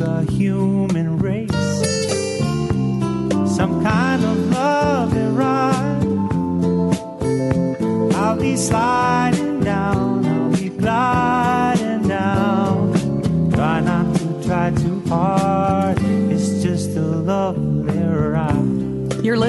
the human race. Some kind of love and ride. I'll be sliding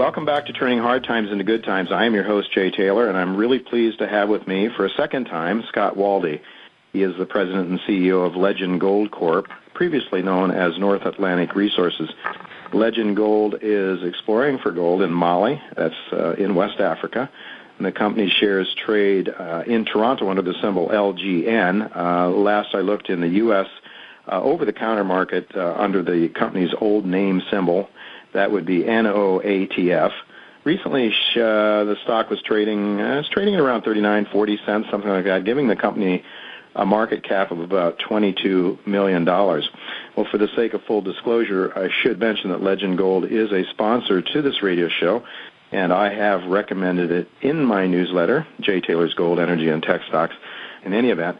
Welcome back to Turning Hard Times into Good Times. I am your host, Jay Taylor, and I'm really pleased to have with me for a second time Scott Waldy. He is the president and CEO of Legend Gold Corp, previously known as North Atlantic Resources. Legend Gold is exploring for gold in Mali, that's uh, in West Africa. And the company shares trade uh, in Toronto under the symbol LGN. Uh, last I looked in the U.S. Uh, over-the-counter market uh, under the company's old name symbol that would be NOATF. Recently, uh, the stock was trading, uh, it's trading at around 39, 40 cents, something like that, giving the company a market cap of about $22 million. Well, for the sake of full disclosure, I should mention that Legend Gold is a sponsor to this radio show, and I have recommended it in my newsletter, Jay Taylor's Gold, Energy, and Tech Stocks. In any event,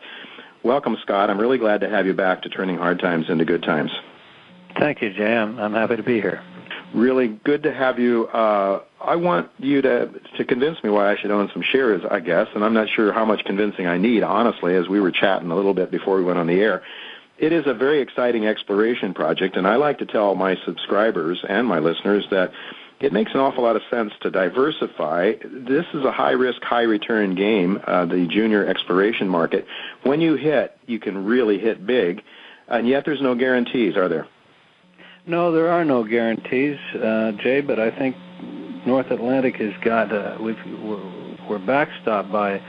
welcome, Scott. I'm really glad to have you back to turning hard times into good times. Thank you, Jay. I'm, I'm happy to be here really good to have you. Uh, I want you to to convince me why I should own some shares, I guess, and I'm not sure how much convincing I need, honestly, as we were chatting a little bit before we went on the air. It is a very exciting exploration project, and I like to tell my subscribers and my listeners that it makes an awful lot of sense to diversify. This is a high risk, high return game, uh, the junior exploration market. When you hit, you can really hit big, and yet there's no guarantees, are there? No, there are no guarantees, uh, Jay. But I think North Atlantic has got uh, we've, we're, we're backstopped by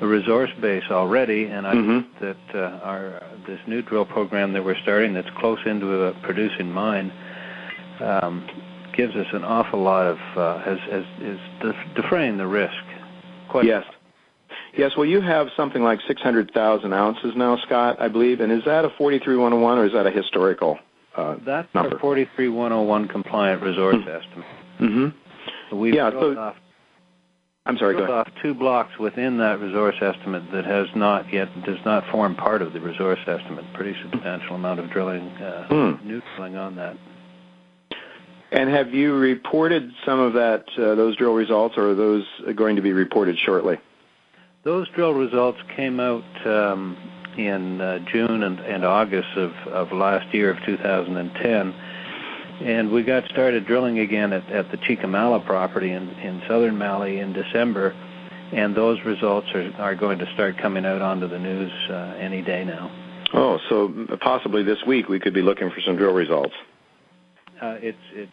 a resource base already, and I mm-hmm. think that uh, our this new drill program that we're starting, that's close into a producing mine, um, gives us an awful lot of uh, has, has is defraying the risk. Quite yes. Yes, well, you have something like 600,000 ounces now, Scott, I believe. And is that a 43101 or is that a historical? Uh, That's number. our 43101 compliant resource mm-hmm. estimate. Mm-hmm. we've yeah, so, off, I'm sorry, go off two blocks within that resource estimate that has not yet does not form part of the resource estimate. Pretty substantial amount of drilling, uh, mm. new drilling on that. And have you reported some of that uh, those drill results, or are those going to be reported shortly? Those drill results came out um, in uh, June and, and August of, of last year of 2010. And we got started drilling again at, at the Chicamala property in, in southern Mali in December. And those results are, are going to start coming out onto the news uh, any day now. Oh, so possibly this week we could be looking for some drill results. Uh, it's it's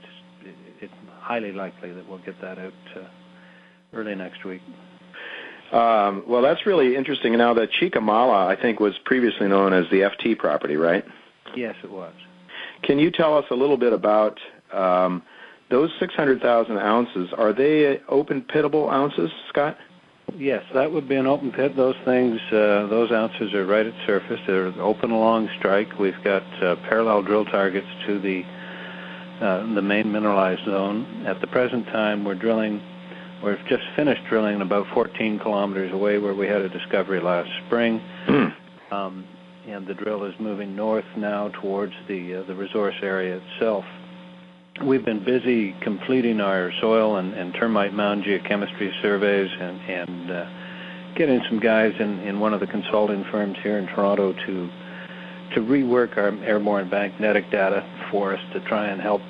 it's highly likely that we'll get that out uh, early next week. Um, well, that's really interesting. Now, the Chicamala, I think, was previously known as the FT property, right? Yes, it was. Can you tell us a little bit about um, those 600,000 ounces? Are they open pitable ounces, Scott? Yes, that would be an open pit. Those things, uh, those ounces are right at surface. They're open along strike. We've got uh, parallel drill targets to the uh, the main mineralized zone. At the present time, we're drilling We've just finished drilling about 14 kilometers away where we had a discovery last spring. Mm. Um, and the drill is moving north now towards the uh, the resource area itself. We've been busy completing our soil and, and termite mound geochemistry surveys and, and uh, getting some guys in, in one of the consulting firms here in Toronto to to rework our airborne magnetic data for us to try and help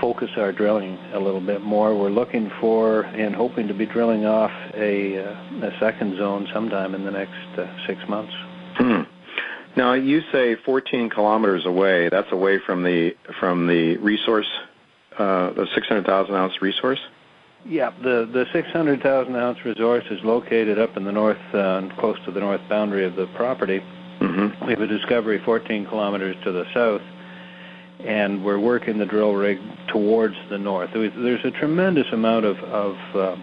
focus our drilling a little bit more. We're looking for and hoping to be drilling off a, uh, a second zone sometime in the next uh, six months. Hmm. Now you say 14 kilometers away. That's away from the from the resource, uh, the 600,000 ounce resource. Yeah, the the 600,000 ounce resource is located up in the north, uh, close to the north boundary of the property. Mm-hmm. We have a discovery 14 kilometers to the south, and we're working the drill rig towards the north. There's a tremendous amount of of, uh,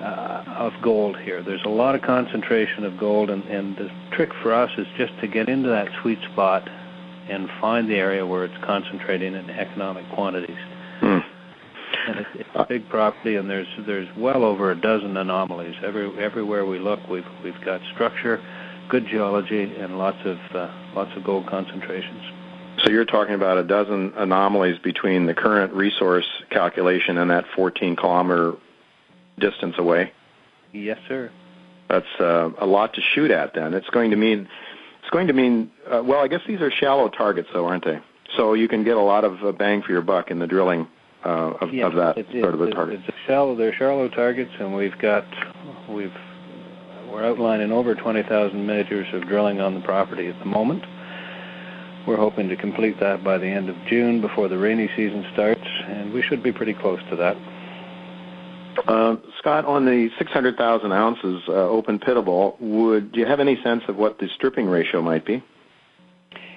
uh, of gold here. There's a lot of concentration of gold, and, and the trick for us is just to get into that sweet spot and find the area where it's concentrating in economic quantities. Mm. And it's, it's a big property, and there's there's well over a dozen anomalies. Every everywhere we look, we've we've got structure, good geology, and lots of uh, lots of gold concentrations. So you're talking about a dozen anomalies between the current resource calculation and that 14 kilometer distance away. Yes, sir. That's uh, a lot to shoot at. Then it's going to mean it's going to mean uh, well. I guess these are shallow targets, though, aren't they? So you can get a lot of uh, bang for your buck in the drilling uh, of, yeah, of that it, sort of a it, target. It's a shallow. They're shallow targets, and we've got we've we're outlining over 20,000 meters of drilling on the property at the moment. We're hoping to complete that by the end of June before the rainy season starts, and we should be pretty close to that. Uh, Scott, on the 600,000 ounces uh, open pitable, would do you have any sense of what the stripping ratio might be?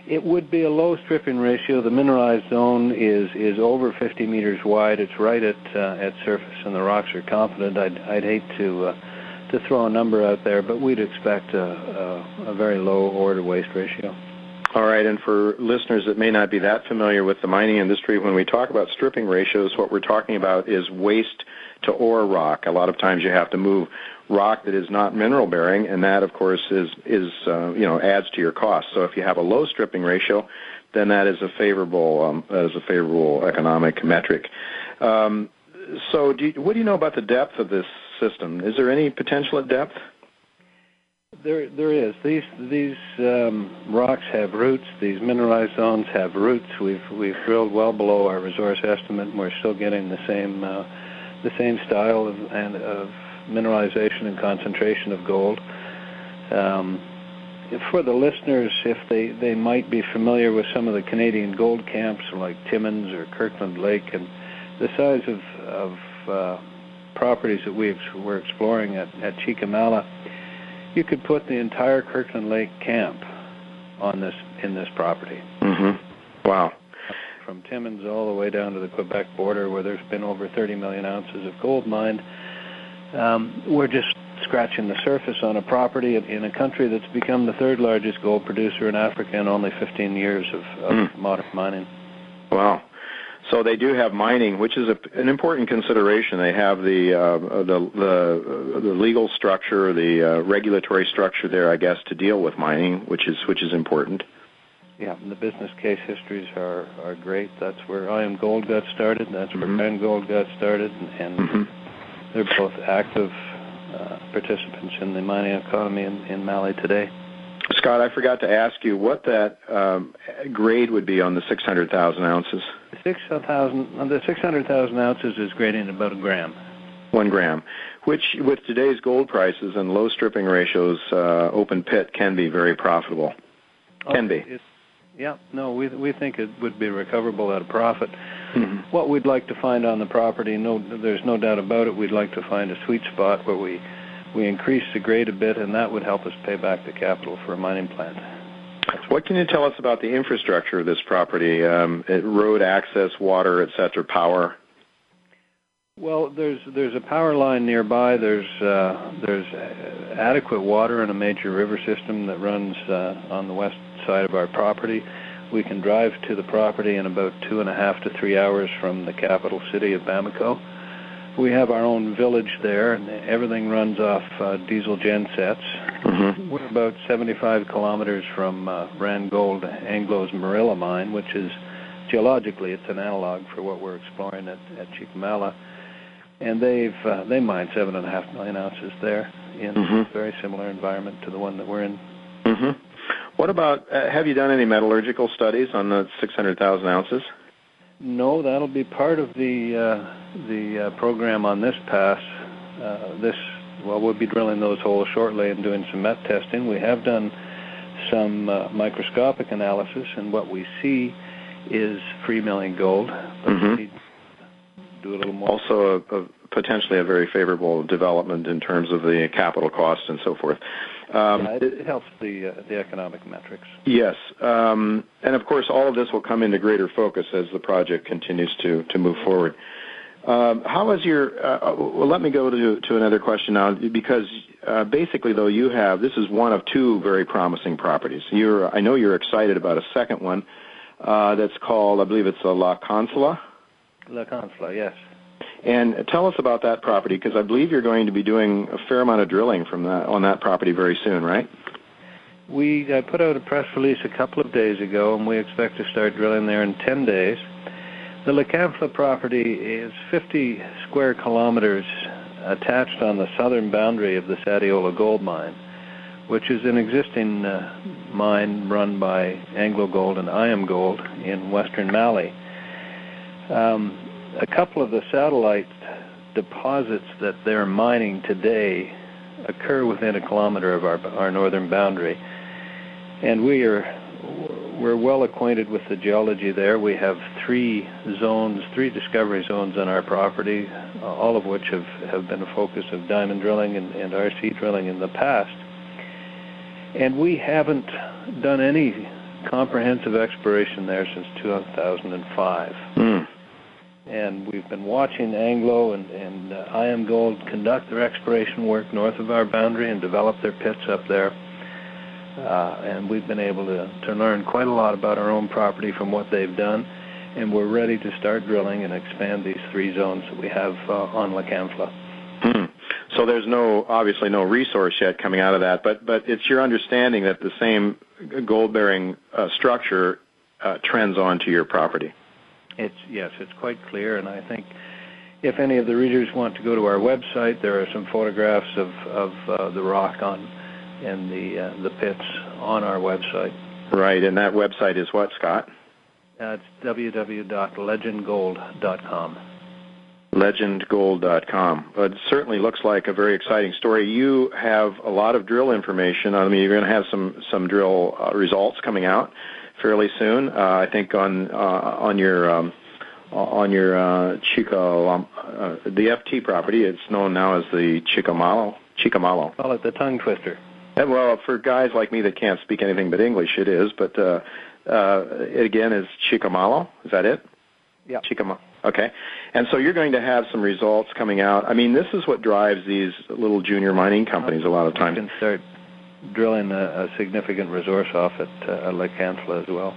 It would be a low stripping ratio. The mineralized zone is is over 50 meters wide. It's right at uh, at surface, and the rocks are confident. I'd I'd hate to uh, to throw a number out there, but we'd expect a, a, a very low ore to waste ratio. All right, and for listeners that may not be that familiar with the mining industry, when we talk about stripping ratios, what we're talking about is waste to ore rock. A lot of times you have to move rock that is not mineral bearing, and that, of course, is is uh, you know adds to your cost. So if you have a low stripping ratio, then that is a favorable um, that is a favorable economic metric. Um, so, do you, what do you know about the depth of this system? Is there any potential at depth? There, there is. These these um, rocks have roots. These mineralized zones have roots. We've we've drilled well below our resource estimate, and we're still getting the same uh, the same style of, and of mineralization and concentration of gold. Um, for the listeners, if they, they might be familiar with some of the Canadian gold camps like Timmins or Kirkland Lake, and the size of, of uh, properties that we we're exploring at, at Chicamala, you could put the entire Kirkland Lake camp on this in this property. Mm-hmm. Wow. From Timmins all the way down to the Quebec border, where there's been over 30 million ounces of gold mined, um, we're just scratching the surface on a property in a country that's become the third largest gold producer in Africa in only 15 years of, of Mm. modern mining. Wow. So they do have mining, which is a, an important consideration. They have the uh, the the, the legal structure, the uh, regulatory structure there, I guess, to deal with mining, which is which is important. Yeah, and the business case histories are are great. That's where IAMGOLD got started. and That's where Mhm. Randgold got started, and, and Mm-hmm. they're both active uh, participants in the mining economy in, in Mali today. Scott, I forgot to ask you what that um, grade would be on the 600,000 ounces. The six thousand, the six hundred thousand ounces is grading about a gram. One gram, which with today's gold prices and low stripping ratios, uh, open pit can be very profitable. Can be. Yeah, no, we we think it would be recoverable at a profit. Mm-hmm. What we'd like to find on the property, no, there's no doubt about it. We'd like to find a sweet spot where we we increase the grade a bit, and that would help us pay back the capital for a mining plant. What can you tell us about the infrastructure of this property? Um, road access, water, etc., power. Well, there's there's a power line nearby. There's uh, there's adequate water in a major river system that runs uh, on the west side of our property. We can drive to the property in about two and a half to three hours from the capital city of Bamako. We have our own village there, and everything runs off uh, diesel gensets. Mm-hmm. We're about 75 kilometers from uh, Randgold Anglo's Morila mine, which is geologically it's an analog for what we're exploring at, at Chicamala. And they've uh, they mine seven and a half million ounces there in Mhm. a very similar environment to the one that we're in. Mm-hmm. What about? Uh, have you done any metallurgical studies on the 600,000 ounces? No, that'll be part of the uh, the uh, program on this pass. Uh, this well, we'll be drilling those holes shortly and doing some met testing. We have done some uh, microscopic analysis, and what we see is free milling gold. But Mhm. we need to do a little more. Also, a, a potentially a very favorable development in terms of the capital cost and so forth. Um, yeah, it, helps the uh, the economic metrics. Yes, um, and of course, all of this will come into greater focus as the project continues to to move forward. Um, how is your? Uh, well, let me go to to another question now, because uh, basically, though, you have this is one of two very promising properties. You're, I know you're excited about a second one uh, that's called, I believe it's La Consola. La Consola, yes. And tell us about that property because I believe you're going to be doing a fair amount of drilling from that on that property very soon, right? We I put out a press release a couple of days ago, and we expect to start drilling there in 10 days. The La Consola property is 50 square kilometers attached on the southern boundary of the Sadiola gold mine, which is an existing uh, mine run by AngloGold and IAMGOLD in western Mali. Um, a couple of the satellite deposits that they're mining today occur within a kilometer of our, our northern boundary, and we are we're well acquainted with the geology there. We have three zones, three discovery zones on our property, uh, all of which have, have been a focus of diamond drilling and, and RC drilling in the past. And we haven't done any comprehensive exploration there since 2005. Mm and we've been watching Anglo and, and uh, IAMGOLD conduct their exploration work north of our boundary and develop their pits up there. Uh, and we've been able to, to learn quite a lot about our own property from what they've done, and we're ready to start drilling and expand these three zones that we have uh, on La Canfla. Hmm. So there's no, obviously, no resource yet coming out of that, but but it's your understanding that the same gold-bearing uh, structure uh, trends onto your property. It's yes, it's quite clear, and I think if any of the readers want to go to our website, there are some photographs of of uh, the rock on and the uh, the pits on our website. Right, and that website is what, Scott? Uh, it's www.legendgold.com. Legendgold.com. It certainly looks like a very exciting story. You have a lot of drill information. I mean, you're going to have some some drill uh, results coming out fairly soon. Uh, I think on uh, on your um, on your uh, Chico um, uh, the FT property. It's known now as the Chicamalo. Chicamalo. Call it the tongue twister. And well, for guys like me that can't speak anything but English, it is. But uh, uh, it again is Chicamalo. Is that it? Yeah. Chicamalo. Okay. And so you're going to have some results coming out. I mean, this is what drives these little junior mining companies a lot of times. Start drilling a, a significant resource off at uh, Lake Hansla as well.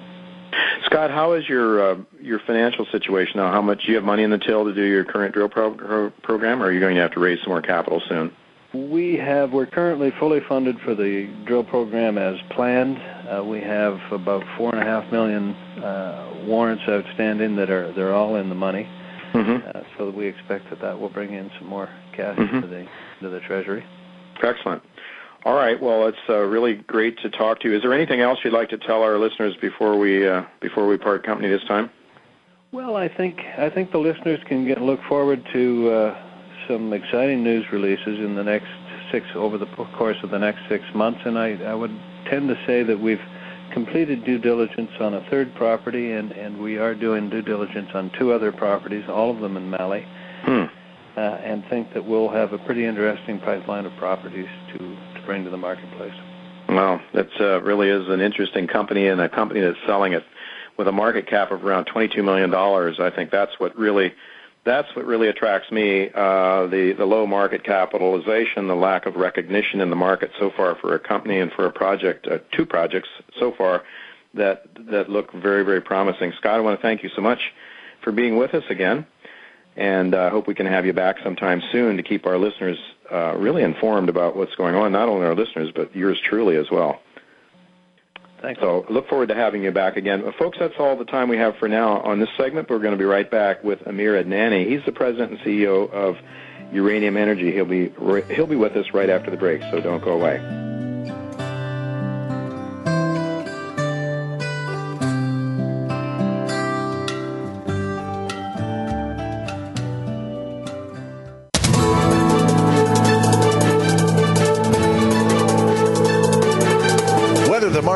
Scott, how is your uh, your financial situation now? How much do you have money in the till to do your current drill pro- pro- program, or are you going to have to raise some more capital soon? We have. We're currently fully funded for the drill program as planned. Uh, we have about four and a half million uh, warrants outstanding that are they're all in the money. Mm-hmm. Uh, so we expect that that will bring in some more cash mm-hmm. into the to the treasury. Excellent. All right. Well, it's uh, really great to talk to you. Is there anything else you'd like to tell our listeners before we uh, before we part company this time? Well, I think I think the listeners can get, look forward to uh, some exciting news releases in the next six over the course of the next six months, and I, I would tend to say that we've completed due diligence on a third property, and, and we are doing due diligence on two other properties, all of them in Mali. Hmm. Uh, and think that we'll have a pretty interesting pipeline of properties to bring to the marketplace. Well, that uh, really is an interesting company and a company that's selling it with a market cap of around $22 million. I think that's what really that's what really attracts me uh, the the low market capitalization, the lack of recognition in the market so far for a company and for a project, uh, two projects so far that that look very very promising. Scott, I want to thank you so much for being with us again, and I uh, hope we can have you back sometime soon to keep our listeners uh, really informed about what's going on, not only our listeners, but yours truly as well. Thanks. So look forward to having you back again. Well, folks, that's all the time we have for now on this segment. We're going to be right back with Amir Adnani. He's the president and CEO of Uranium Energy. He'll be he'll be with us right after the break, so don't go away.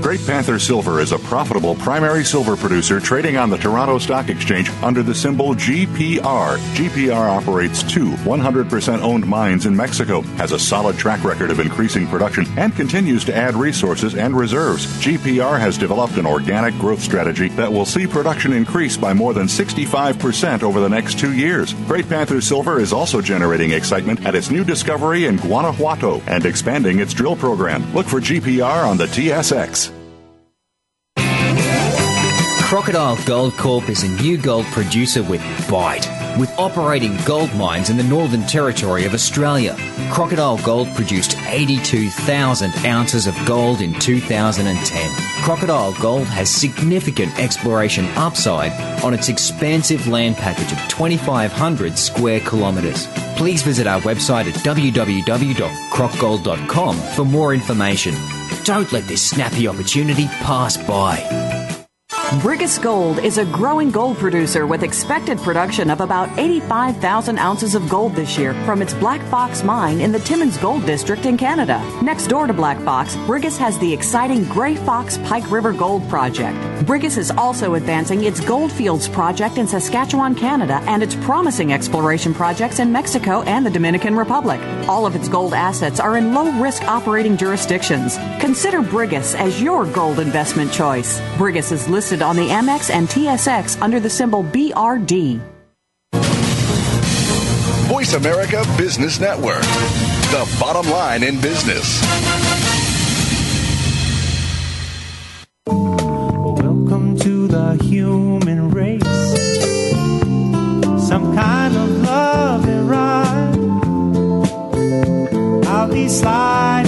Great Panther Silver is a profitable primary silver producer trading on the Toronto Stock Exchange under the symbol GPR. GPR operates two 100% owned mines in Mexico, has a solid track record of increasing production, and continues to add resources and reserves. GPR has developed an organic growth strategy that will see production increase by more than 65% over the next two years. Great Panther Silver is also generating excitement at its new discovery in Guanajuato and expanding its drill program. Look for GPR on the TSX. Crocodile Gold Corp is a new gold producer with bite. With operating gold mines in the Northern Territory of Australia, Crocodile Gold produced 82,000 ounces of gold in 2010. Crocodile Gold has significant exploration upside on its expansive land package of 2,500 square kilometres. Please visit our website at www.crocgold.com for more information. Don't let this snappy opportunity pass by. Brigus Gold is a growing gold producer with expected production of about 85,000 ounces of gold this year from its Black Fox mine in the Timmins Gold District in Canada. Next door to Black Fox, Brigus has the exciting Grey Fox Pike River Gold Project. Brigus is also advancing its Goldfields project in Saskatchewan, Canada, and its promising exploration projects in Mexico and the Dominican Republic. All of its gold assets are in low risk operating jurisdictions. Consider Brigus as your gold investment choice. Brigus is listed on the Amex and TSX under the symbol BRD. Voice America Business Network, the bottom line in business. Welcome to the human race. Some kind of love and ride. I'll be sliding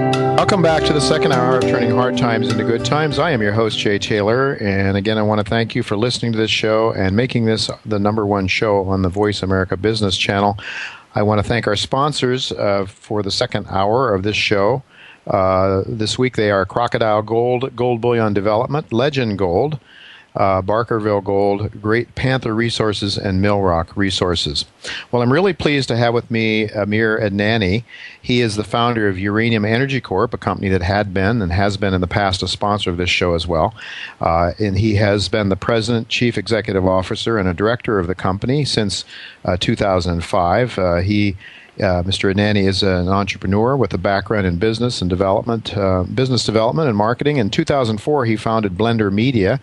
Welcome back to the second hour of Turning Hard Times into Good Times. I am your host, Jay Taylor. And again, I want to thank you for listening to this show and making this the number one show on the Voice America Business Channel. I want to thank our sponsors uh, for the second hour of this show. Uh, this week they are Crocodile Gold, Gold Bullion Development, Legend Gold, uh, Barkerville Gold, Great Panther Resources, and Millrock Resources. Well, I'm really pleased to have with me Amir Adnani. He is the founder of Uranium Energy Corp, a company that had been and has been in the past a sponsor of this show as well. Uh, and he has been the president, chief executive officer, and a director of the company since uh, 2005. Uh, he uh, Mr. Adnani is an entrepreneur with a background in business and development, uh, business development and marketing. In 2004, he founded Blender Media,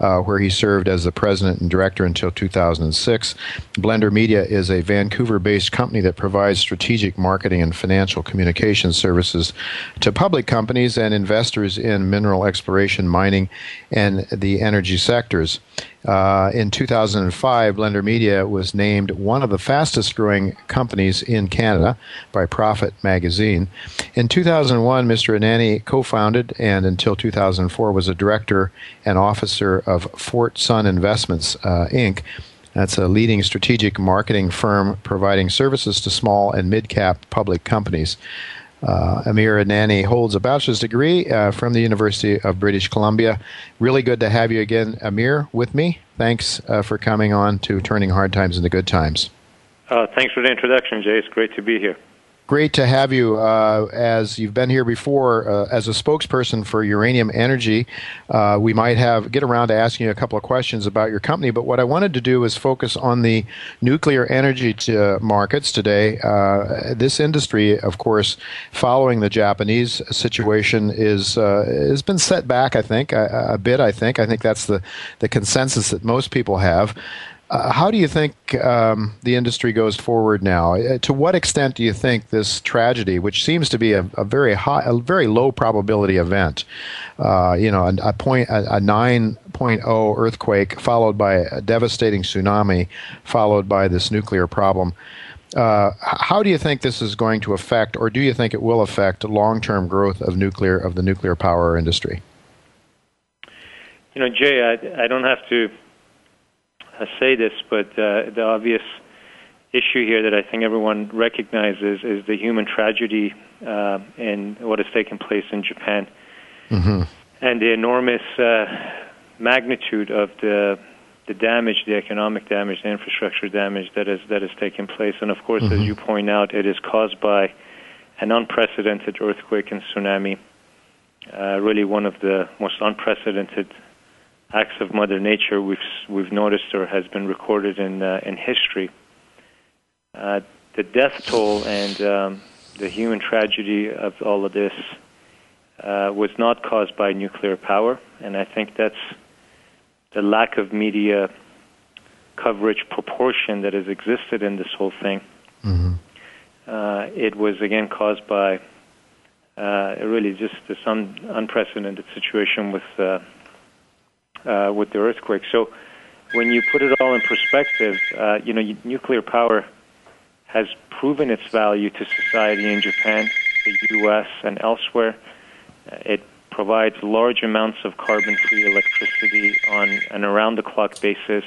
uh, where he served as the president and director until 2006. Blender Media is a Vancouver based company that provides strategic marketing and financial communication services to public companies and investors in mineral exploration, mining, and the energy sectors. Uh, in 2005, Blender Media was named one of the fastest growing companies in Canada by Profit magazine. In 2001, Mr. Adnani co founded and until 2004 was a director and officer of Fort Sun Investments, uh, Inc., That's a leading strategic marketing firm providing services to small and mid cap public companies. Uh, Amir Adnani holds a bachelor's degree uh, from the University of British Columbia. Really good to have you again, Amir, with me. Thanks uh, for coming on to Turning Hard Times into Good Times. Uh, thanks for the introduction, Jay. It's great to be here great to have you uh, as you've been here before uh, as a spokesperson for uranium energy. Uh, we might have get around to asking you a couple of questions about your company but what i wanted to do is focus on the nuclear energy t- uh, markets today. Uh, this industry of course following the japanese situation is uh, has been set back i think a, a bit i think. I think that's the, the consensus that most people have uh, how do you think um, the industry goes forward now? Uh, to what extent do you think this tragedy, which seems to be a, a very high, a very low probability event, uh, you know, a, a point, a, a 9.0 earthquake followed by a devastating tsunami, followed by this nuclear problem, uh, how do you think this is going to affect, or do you think it will affect long-term growth of nuclear of the nuclear power industry? You know, Jay, I, I don't have to say this, but uh, the obvious issue here that I think everyone recognizes is the human tragedy uh, in what has taken place in Japan, mm-hmm. and the enormous uh, magnitude of the the damage, the economic damage, the infrastructure damage that has that has taken place. And of course, mm-hmm. as you point out, it is caused by an unprecedented earthquake and tsunami. Uh, really, one of the most unprecedented acts of Mother Nature we've we've noticed or has been recorded in uh, in history. Uh, the death toll and um, the human tragedy of all of this uh, was not caused by nuclear power, and I think that's the lack of media coverage proportion that has existed in this whole thing. Mm-hmm. Uh, it was again caused by uh, really just this un- unprecedented situation with uh, with the earthquake. So when you put it all in perspective, uh, you know, nuclear power has proven its value to society in Japan, the U.S., and elsewhere. Uh, it provides large amounts of carbon-free electricity on an around-the-clock basis,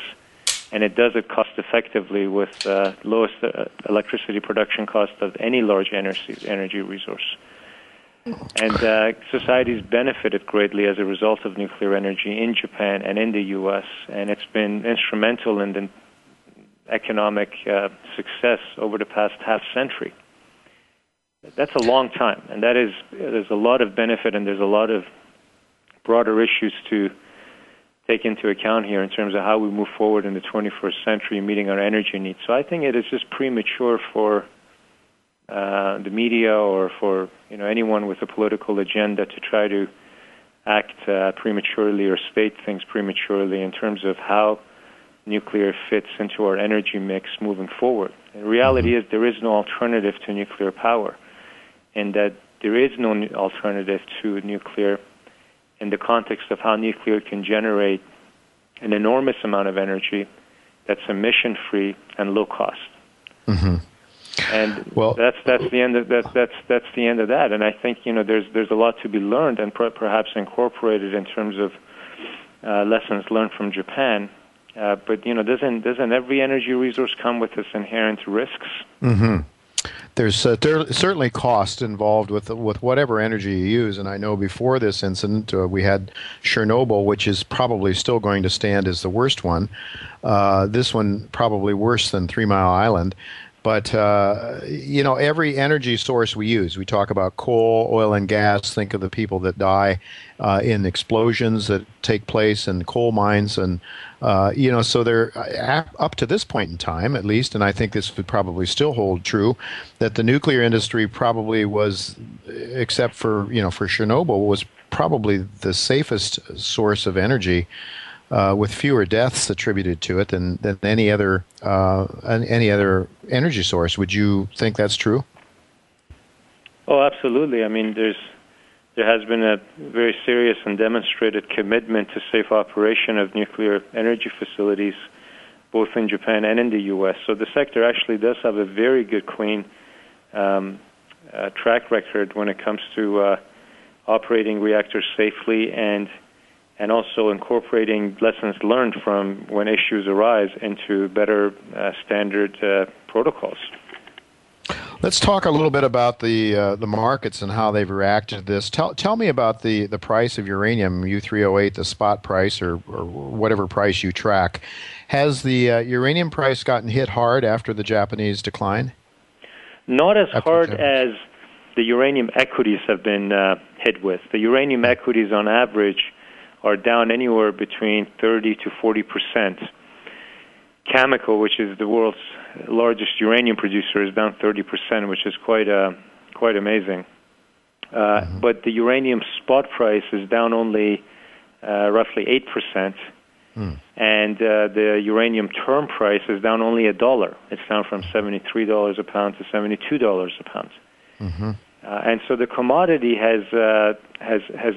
and it does it cost-effectively with uh, lowest uh, electricity production cost of any large energy, energy resource. And uh, societies benefited greatly as a result of nuclear energy in Japan and in the U.S., and it's been instrumental in the economic uh, success over the past half century. That's a long time, and that is there's a lot of benefit, and there's a lot of broader issues to take into account here in terms of how we move forward in the 21st century, meeting our energy needs. So I think it is just premature for uh, the media or for you know anyone with a political agenda to try to act uh, prematurely or state things prematurely in terms of how nuclear fits into our energy mix moving forward. The reality mm-hmm. is there is no alternative to nuclear power, and that there is no alternative to nuclear in the context of how nuclear can generate an enormous amount of energy that's emission free and low cost. Mm-hmm and well, that's that's the end of that's that's that's the end of that. And I think you know there's there's a lot to be learned and per- perhaps incorporated in terms of uh, lessons learned from Japan. Uh, but you know, doesn't doesn't every energy resource come with its inherent risks? Mm-hmm. There's uh, there, certainly cost involved with with whatever energy you use, and I know before this incident uh, we had Chernobyl, which is probably still going to stand as the worst one. Uh, this one probably worse than Three Mile Island. But uh, you know, every energy source we use, we talk about coal, oil, and gas. Think of the people that die uh, in explosions that take place in coal mines, and uh, you know, so they're uh, up to this point in time, at least, and I think this would probably still hold true, that the nuclear industry probably was, except for you know, for Chernobyl, was probably the safest source of energy uh, with fewer deaths attributed to it than, than any other uh, any other energy source. Would you think that's true? Oh, absolutely. I mean, there's there has been a very serious and demonstrated commitment to safe operation of nuclear energy facilities, both in Japan and in the U.S. So the sector actually does have a very good, clean um, uh, track record when it comes to uh, operating reactors safely and and also incorporating lessons learned from when issues arise into better uh, standard uh, protocols. Let's talk a little bit about the uh, the markets and how they've reacted to this. Tell tell me about the, the price of uranium U3O8, the spot price or, or whatever price you track. Has the uh, uranium price gotten hit hard after the Japanese decline? Not as hard as the uranium equities have been uh, hit with. The uranium equities, on average, are down anywhere between 30 to 40 percent. Cameco, which is the world's largest uranium producer, is down 30 percent, which is quite uh, quite amazing. Uh, mm-hmm. But the uranium spot price is down only uh, roughly eight percent, mm. and uh, the uranium term price is down only a dollar. It's down from seventy-three dollars a pound to seventy-two dollars a pound. Mm-hmm. Uh, and so the commodity has uh, has has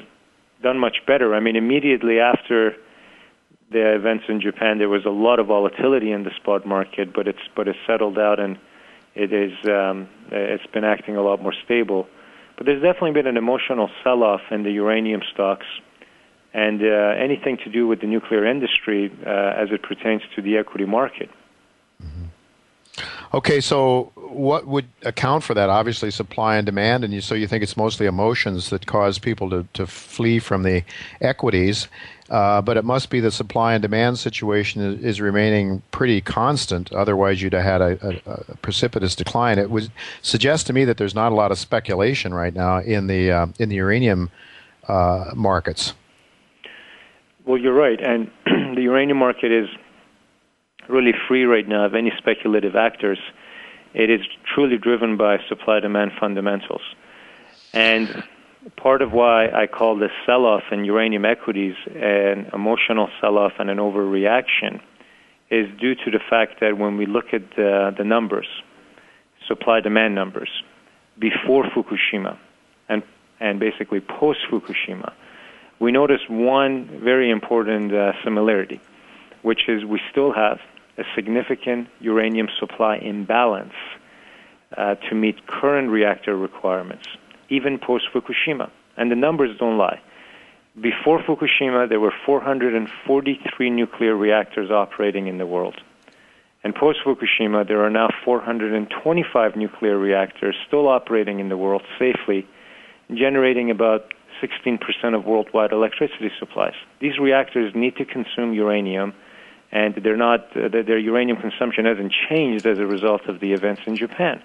done much better. I mean, immediately after the events in Japan, there was a lot of volatility in the spot market, but it's but it's settled out and it is um, it's been acting a lot more stable. But there's definitely been an emotional sell-off in the uranium stocks, and uh, anything to do with the nuclear industry uh, as it pertains to the equity market. Okay, so what would account for that? Obviously, supply and demand, and you, so you think it's mostly emotions that cause people to, to flee from the equities. Uh, but it must be the supply and demand situation is, is remaining pretty constant. Otherwise, you'd have had a, a, a, precipitous decline. It would suggest to me that there's not a lot of speculation right now in the uh, in the uranium uh, markets. Well, you're right, and the uranium market is really free right now of any speculative actors. It is truly driven by supply demand fundamentals. And part of why I call this sell off in uranium equities an emotional sell off and an overreaction is due to the fact that when we look at the, the numbers, supply demand numbers, before Fukushima and, and basically post Fukushima, we notice one very important uh, similarity, which is we still have a significant uranium supply imbalance uh, to meet current reactor requirements, even post Fukushima. And the numbers don't lie. Before Fukushima, there were 443 nuclear reactors operating in the world. And post Fukushima, there are now 425 nuclear reactors still operating in the world safely, generating about 16% of worldwide electricity supplies. These reactors need to consume uranium and they're not uh, their uranium consumption hasn't changed as a result of the events in Japan.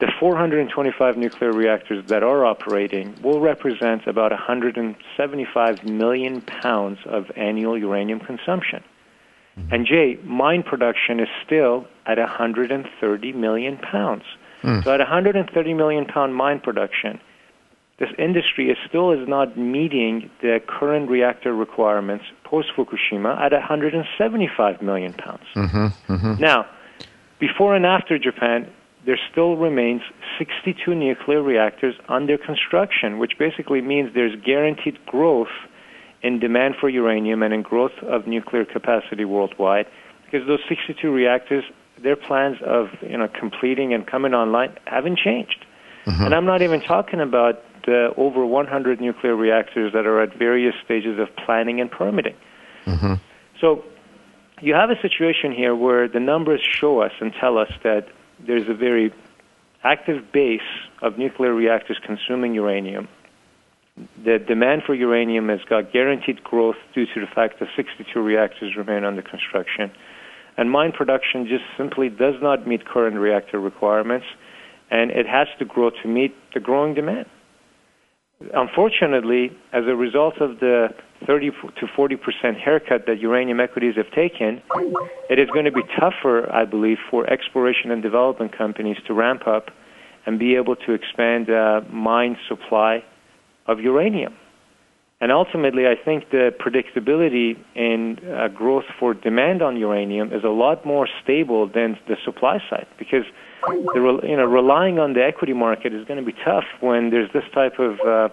The 425 nuclear reactors that are operating will represent about 175 million pounds of annual uranium consumption. Mm-hmm. And Jay, mine production is still at 130 million pounds. Mm. So at 130 million pound mine production, this industry is still is not meeting the current reactor requirements post Fukushima at 175 million pounds. Mm-hmm, mm-hmm. Now, before and after Japan, there still remains 62 nuclear reactors under construction, which basically means there's guaranteed growth in demand for uranium and in growth of nuclear capacity worldwide, because those 62 reactors, their plans of you know completing and coming online haven't changed. Mm-hmm. And I'm not even talking about the over 100 nuclear reactors that are at various stages of planning and permitting. Mm-hmm. So you have a situation here where the numbers show us and tell us that there's a very active base of nuclear reactors consuming uranium. The demand for uranium has got guaranteed growth due to the fact that 62 reactors remain under construction. And mine production just simply does not meet current reactor requirements, and it has to grow to meet the growing demand. Unfortunately, as a result of the 30 to 40 percent haircut that uranium equities have taken, it is going to be tougher, I believe, for exploration and development companies to ramp up and be able to expand uh, mine supply of uranium. And ultimately, I think the predictability in uh, growth for demand on uranium is a lot more stable than the supply side because the, you know, relying on the equity market is going to be tough when there's this type of uh,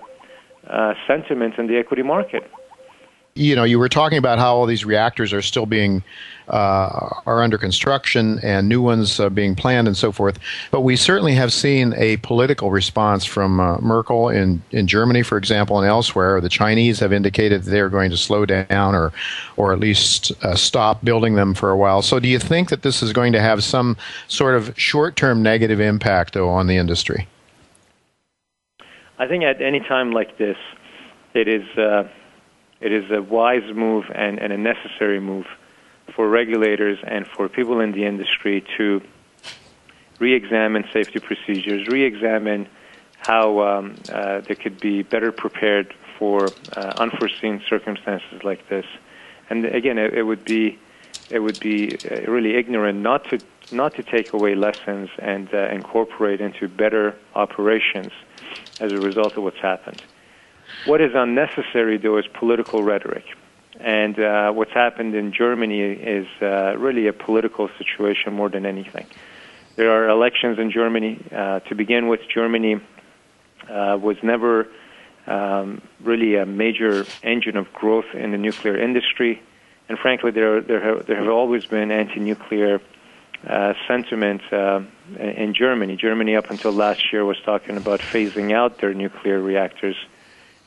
uh, sentiment in the equity market. You know, you were talking about how all these reactors are still being uh, are under construction and new ones uh, being planned and so forth. But we certainly have seen a political response from uh, Merkel in, in Germany, for example, and elsewhere. The Chinese have indicated that they're going to slow down or, or at least uh, stop building them for a while. So, do you think that this is going to have some sort of short term negative impact, though, on the industry? I think at any time like this, it is uh, it is a wise move and, and a necessary move for regulators and for people in the industry to re-examine safety procedures, re-examine how um, uh, they could be better prepared for uh, unforeseen circumstances like this. And again, it, it would be it would be uh, really ignorant not to not to take away lessons and uh, incorporate into better operations as a result of what's happened. What is unnecessary, though, is political rhetoric. And uh, what's happened in Germany is uh, really a political situation more than anything. There are elections in Germany. Uh, to begin with, Germany uh, was never um, really a major engine of growth in the nuclear industry. And frankly, there, there, have, there have always been anti nuclear uh, sentiment uh, in Germany. Germany, up until last year, was talking about phasing out their nuclear reactors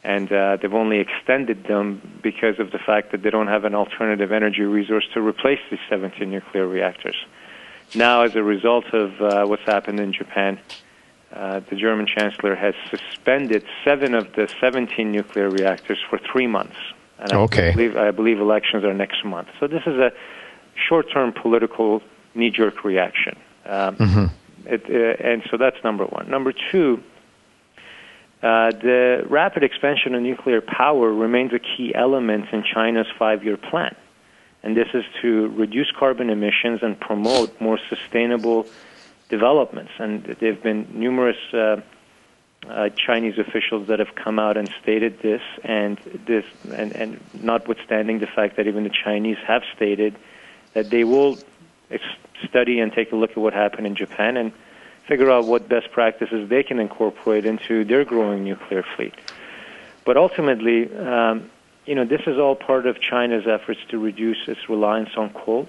and uh, they've only extended them because of the fact that they don't have an alternative energy resource to replace these 17 nuclear reactors. Now, as a result of uh, what's happened in Japan, uh, the German chancellor has suspended seven of the 17 nuclear reactors for three months. And okay. I believe, I believe elections are next month. So this is a short-term political knee-jerk reaction. Um, mm-hmm. it, uh, and so that's number one. Number two, uh, the rapid expansion of nuclear power remains a key element in China's five year plan. And this is to reduce carbon emissions and promote more sustainable developments. And there have been numerous uh, uh, Chinese officials that have come out and stated this, and this, and, and notwithstanding the fact that even the Chinese have stated that they will study and take a look at what happened in Japan and figure out what best practices they can incorporate into their growing nuclear fleet. But ultimately, um, you know, this is all part of China's efforts to reduce its reliance on coal.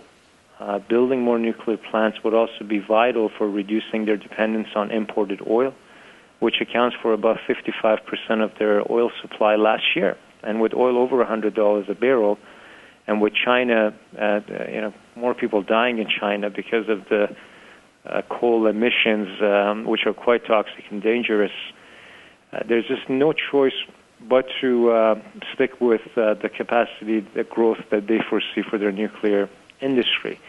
Uh, building more nuclear plants would also be vital for reducing their dependence on imported oil, which accounts for about 55% of their oil supply last year. And with oil over $100 a barrel, and with China, uh, you know, more people dying in China because of the uh, coal emissions, um, which are quite toxic and dangerous, uh, there's just no choice but to uh, stick with uh, the capacity, the growth that they foresee for their nuclear industry.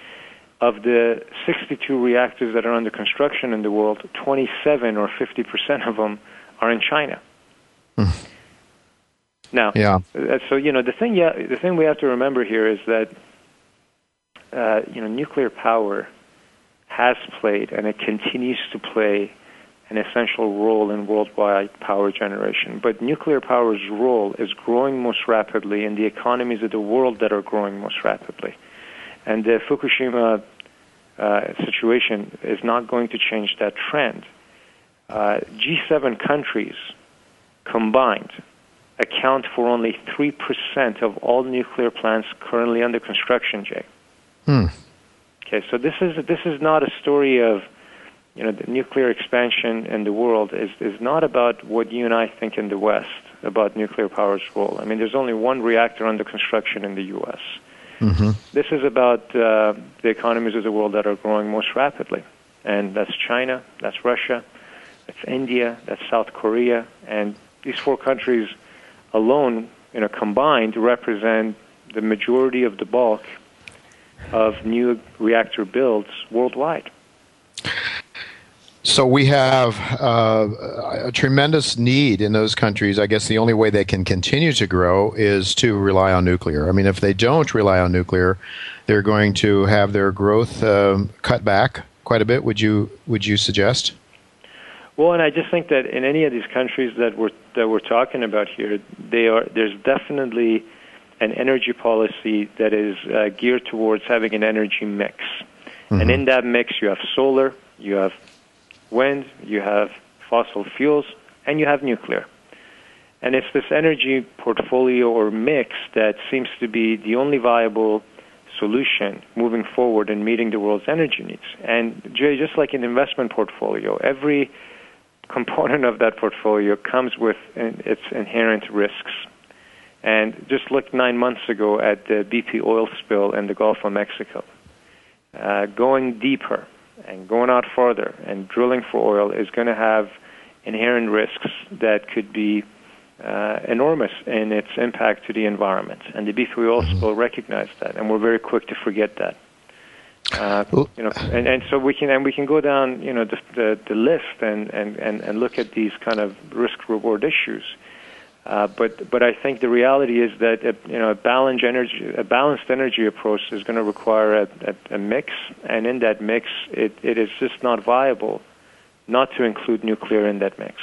Of the 62 reactors that are under construction in the world, 27 or 50 percent of them are in China. Mm. Now, yeah. Uh, so you know the thing. Yeah, the thing we have to remember here is that uh, you know nuclear power has played and it continues to play an essential role in worldwide power generation. But nuclear power's role is growing most rapidly in the economies of the world that are growing most rapidly. And the Fukushima uh, situation is not going to change that trend. Uh, G7 countries combined account for only 3% of all nuclear plants currently under construction, Jay. Hmm. Okay, so this is this is not a story of you know the nuclear expansion in the world is is not about what you and I think in the West about nuclear power's role. I mean, there's only one reactor under construction in the U.S. Mm-hmm. This is about uh, the economies of the world that are growing most rapidly, and that's China, that's Russia, that's India, that's South Korea, and these four countries alone, you know, combined represent the majority of the bulk of new reactor builds worldwide. So we have uh, a tremendous need in those countries. I guess the only way they can continue to grow is to rely on nuclear. I mean, if they don't rely on nuclear, they're going to have their growth um, cut back quite a bit. Would you would you suggest? Well, and I just think that in any of these countries that we're that we're talking about here, they are there's definitely an energy policy that is uh, geared towards having an energy mix. Mm-hmm. And in that mix, you have solar, you have wind, you have fossil fuels, and you have nuclear. And it's this energy portfolio or mix that seems to be the only viable solution moving forward in meeting the world's energy needs. And Jay, just like an investment portfolio, every component of that portfolio comes with its inherent risks. And just look nine months ago at the BP oil spill in the Gulf of Mexico. Uh, going deeper and going out farther and drilling for oil is going to have inherent risks that could be uh, enormous in its impact to the environment. And the BP oil mm-hmm. spill recognized that, and we're very quick to forget that. Uh, you know, and, and so we can and we can go down, you know, the the, the list and, and, and, and look at these kind of risk reward issues. Uh, but but I think the reality is that a, you know a balanced energy a balanced energy approach is going to require a, a, a mix, and in that mix, it, it is just not viable not to include nuclear in that mix.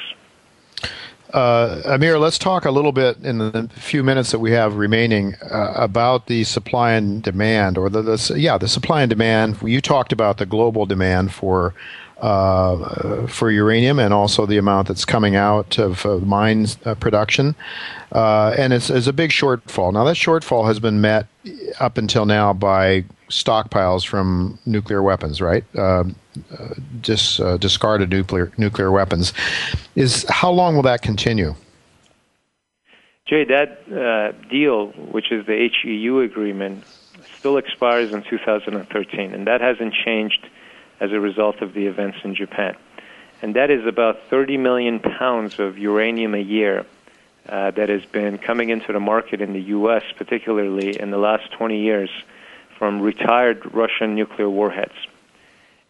Uh, Amir, let's talk a little bit in the few minutes that we have remaining uh, about the supply and demand, or the, the, yeah, the supply and demand. You talked about the global demand for uh, for uranium and also the amount that's coming out of uh, mines uh, production, uh, and it's, it's a big shortfall. Now that shortfall has been met up until now by stockpiles from nuclear weapons, right? Um, uh, dis, uh, discarded nuclear nuclear weapons. Is how long will that continue? Jay, that uh, deal, which is the HEU agreement, still expires in 2013, and that hasn't changed as a result of the events in Japan. And that is about 30 million pounds of uranium a year uh, that has been coming into the market in the U.S., particularly in the last 20 years, from retired Russian nuclear warheads.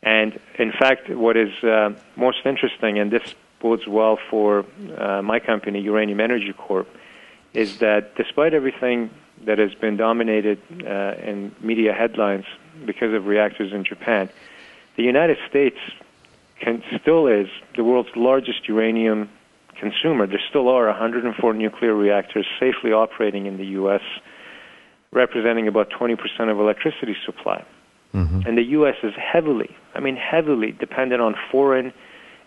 And in fact, what is uh, most interesting, and this bodes well for uh, my company, Uranium Energy Corp, is that despite everything that has been dominated uh, in media headlines because of reactors in Japan, the United States can, still is the world's largest uranium consumer. There still are 104 nuclear reactors safely operating in the U.S., representing about 20% of electricity supply. Mm-hmm. And the U.S. is heavily, I mean, heavily dependent on foreign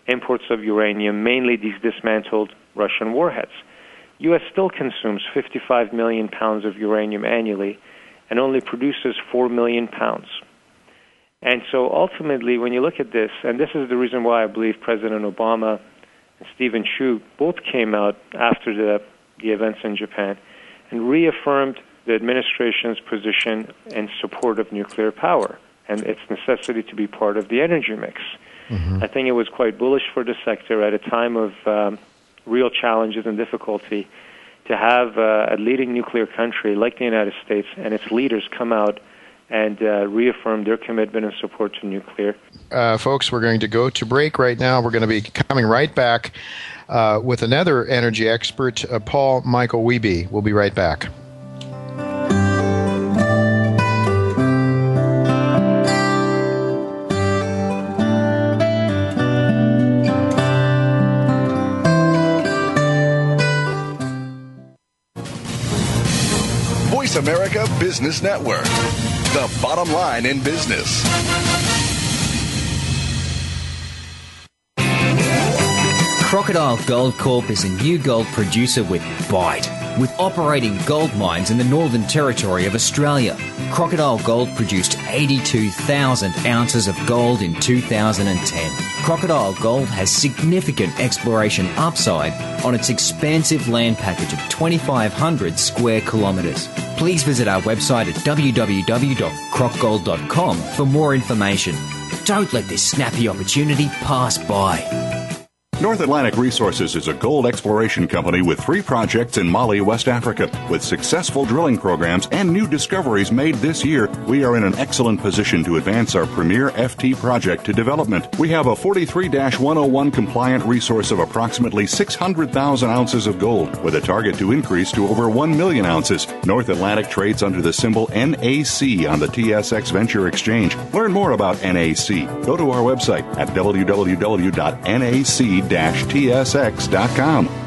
imports of uranium, mainly these dismantled Russian warheads. U.S. still consumes 55 million pounds of uranium annually and only produces 4 million pounds. And so ultimately, when you look at this, and this is the reason why I believe President Obama and Steven Chu both came out after the, the events in Japan and reaffirmed the administration's position in support of nuclear power and its necessity to be part of the energy mix. Mm-hmm. I think it was quite bullish for the sector at a time of um, real challenges and difficulty to have uh, a leading nuclear country like the United States and its leaders come out and uh, reaffirm their commitment and support to nuclear. Uh, folks, we're going to go to break right now. We're going to be coming right back uh, with another energy expert, uh, Paul Michael Wihbey. We'll be right back. Voice America Business Network, the bottom line in business. Crocodile Gold Corp is a new gold producer with bite. With operating gold mines in the Northern Territory of Australia, Crocodile Gold produced 82,000 ounces of gold in 2010. Crocodile Gold has significant exploration upside on its expansive land package of 2,500 square kilometres. Please visit our website at www.crocgold.com for more information. Don't let this snappy opportunity pass by. North Atlantic Resources is a gold exploration company with three projects in Mali, West Africa. With successful drilling programs and new discoveries made this year, we are in an excellent position to advance our premier FT project to development. We have a 43 101 compliant resource of approximately 600,000 ounces of gold, with a target to increase to over 1 million ounces. North Atlantic trades under the symbol NAC on the TSX Venture Exchange. Learn more about NAC. Go to our website at www.nac tsx.com.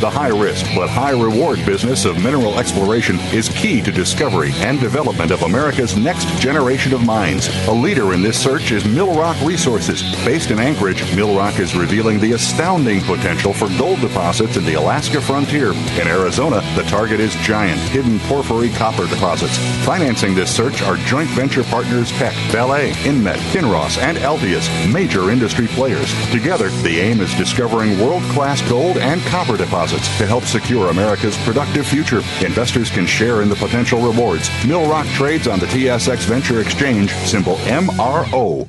The high risk but high reward business of mineral exploration is key to discovery and development of America's next generation of mines. A leader in this search is Millrock Resources. Based in Anchorage, Millrock is revealing the astounding potential for gold deposits in the Alaska frontier. In Arizona, the target is giant, hidden porphyry copper deposits. Financing this search are joint venture partners Teck, Vale, Inmet, Kinross, and Altius, major industry players. Together, the aim is discovering world class gold and copper deposits to help secure America's productive future. Investors can share in the potential rewards. Millrock trades on the TSX Venture Exchange, symbol MRO.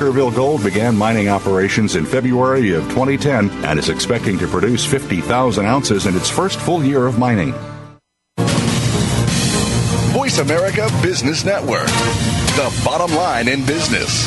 Gold began mining operations in February of 2010 and is expecting to produce 50,000 ounces in its first full year of mining. Voice America Business Network, the bottom line in business.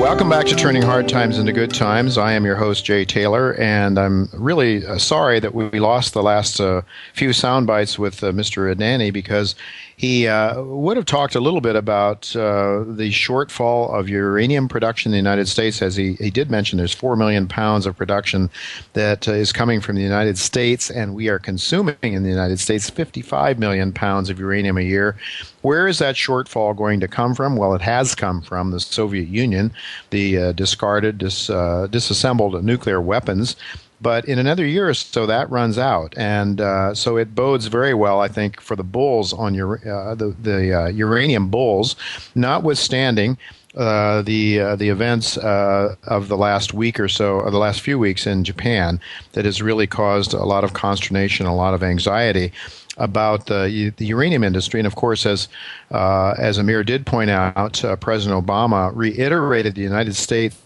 Welcome back to Turning Hard Times into Good Times. I am your host, Jay Taylor, and I'm really uh, sorry that we lost the last uh, few sound bites with uh, Mr. Adnani because he uh, would have talked a little bit about uh, the shortfall of uranium production in the United States, as he, he did mention there's 4 million pounds of production that uh, is coming from the United States, and we are consuming in the United States 55 million pounds of uranium a year. Where is that shortfall going to come from? Well, it has come from the Soviet Union, the uh, discarded, dis, uh, disassembled nuclear weapons. But in another year or so, that runs out, and uh, so it bodes very well, I think, for the bulls on your uh, the the uh, uranium bulls, notwithstanding. Uh, the uh, the events uh, of the last week or so, or the last few weeks in Japan, that has really caused a lot of consternation, a lot of anxiety about the, the uranium industry. And of course, as uh, as Amir did point out, uh, President Obama reiterated the United States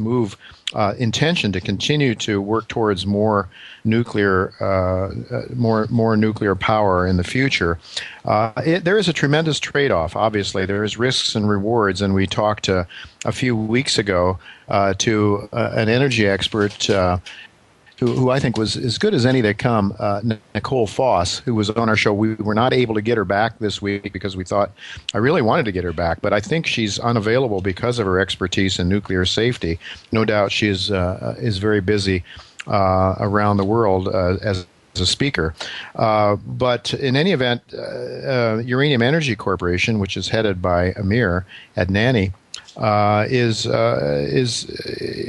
move uh, intention to continue to work towards more nuclear, uh, uh, more more nuclear power in the future. Uh, it, there is a tremendous trade-off. Obviously, there is risks and rewards, and we talked a few weeks ago uh, to uh, an energy expert who, who I think was as good as any that come, uh, Nicole Foss, who was on our show. We were not able to get her back this week because we thought I really wanted to get her back, but I think she's unavailable because of her expertise in nuclear safety. No doubt she is, uh, is very busy uh, around the world uh, as a speaker. Uh, but in any event, uh, uh, Uranium Energy Corporation, which is headed by Amir Adnani, uh, is uh, is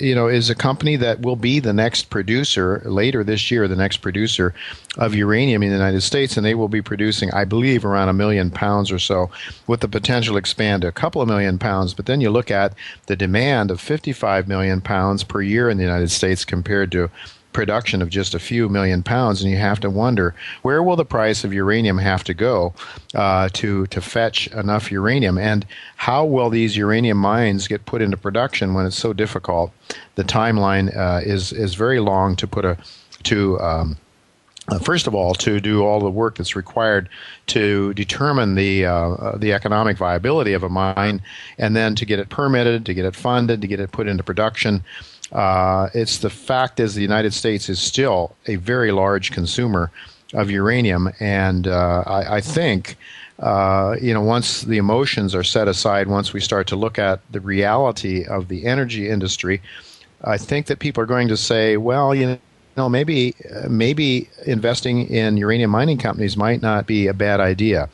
you know is a company that will be the next producer later this year, the next producer of uranium in the United States, and they will be producing, I believe, around a million pounds or so, with the potential to expand to a couple of million pounds. But then you look at the demand of 55 million pounds per year in the United States compared to production of just a few million pounds, and you have to wonder where will the price of uranium have to go uh, to to fetch enough uranium, and how will these uranium mines get put into production when it's so difficult? The timeline uh, is is very long to put a to um, uh, first of all, to do all the work that's required to determine the uh, uh, the economic viability of a mine, and then to get it permitted, to get it funded, to get it put into production, uh, it's the fact is the United States is still a very large consumer of uranium, and uh, I, I, think uh, you know, once the emotions are set aside, once we start to look at the reality of the energy industry, I think that people are going to say, well, you know, maybe maybe investing in uranium mining companies might not be a bad idea.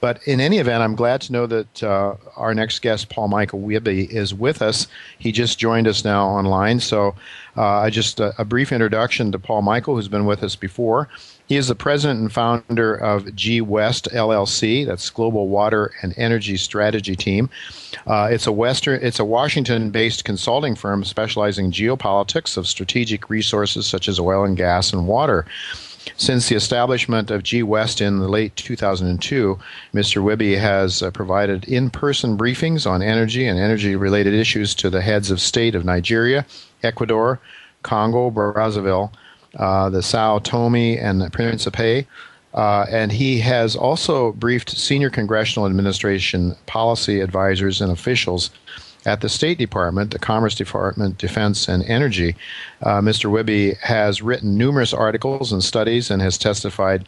But in any event, I'm glad to know that uh, our next guest, Paul Michael Wihbey, is with us. He just joined us now online. So, uh, just uh, a brief introduction to Paul Michael, who's been with us before. He is the president and founder of GWEST LLC. That's Global Water and Energy Strategy Team. Uh, it's a Western, it's a Washington-based consulting firm specializing in geopolitics of strategic resources such as oil and gas and water. Since the establishment of GWEST in the late 2002, Mr. Wihbey has uh, provided in person briefings on energy and energy related issues to the heads of state of Nigeria, Ecuador, Congo, Brazzaville, uh, the Sao Tome and the Principe. Uh, and he has also briefed senior congressional administration policy advisors and officials at the State Department, the Commerce Department, Defense, and Energy. Uh, Mr. Wihbey has written numerous articles and studies and has testified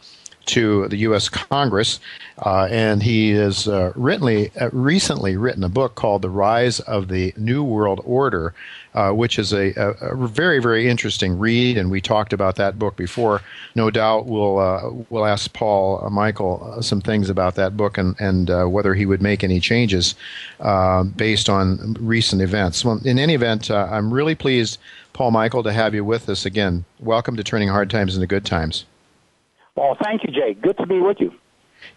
to the U.S. Congress, uh, and he has uh, written, uh, recently written a book called "The Rise of the New Oil Order," uh, which is a, a, a, very, very interesting read. And we talked about that book before. No doubt, we'll uh, we'll ask Paul uh, Michael some things about that book and and whether he would make any changes based on recent events. Well, in any event, I'm really pleased, Paul Michael, to have you with us again. Welcome to Turning Hard Times into Good Times. Well, thank you, Jay. Good to be with you.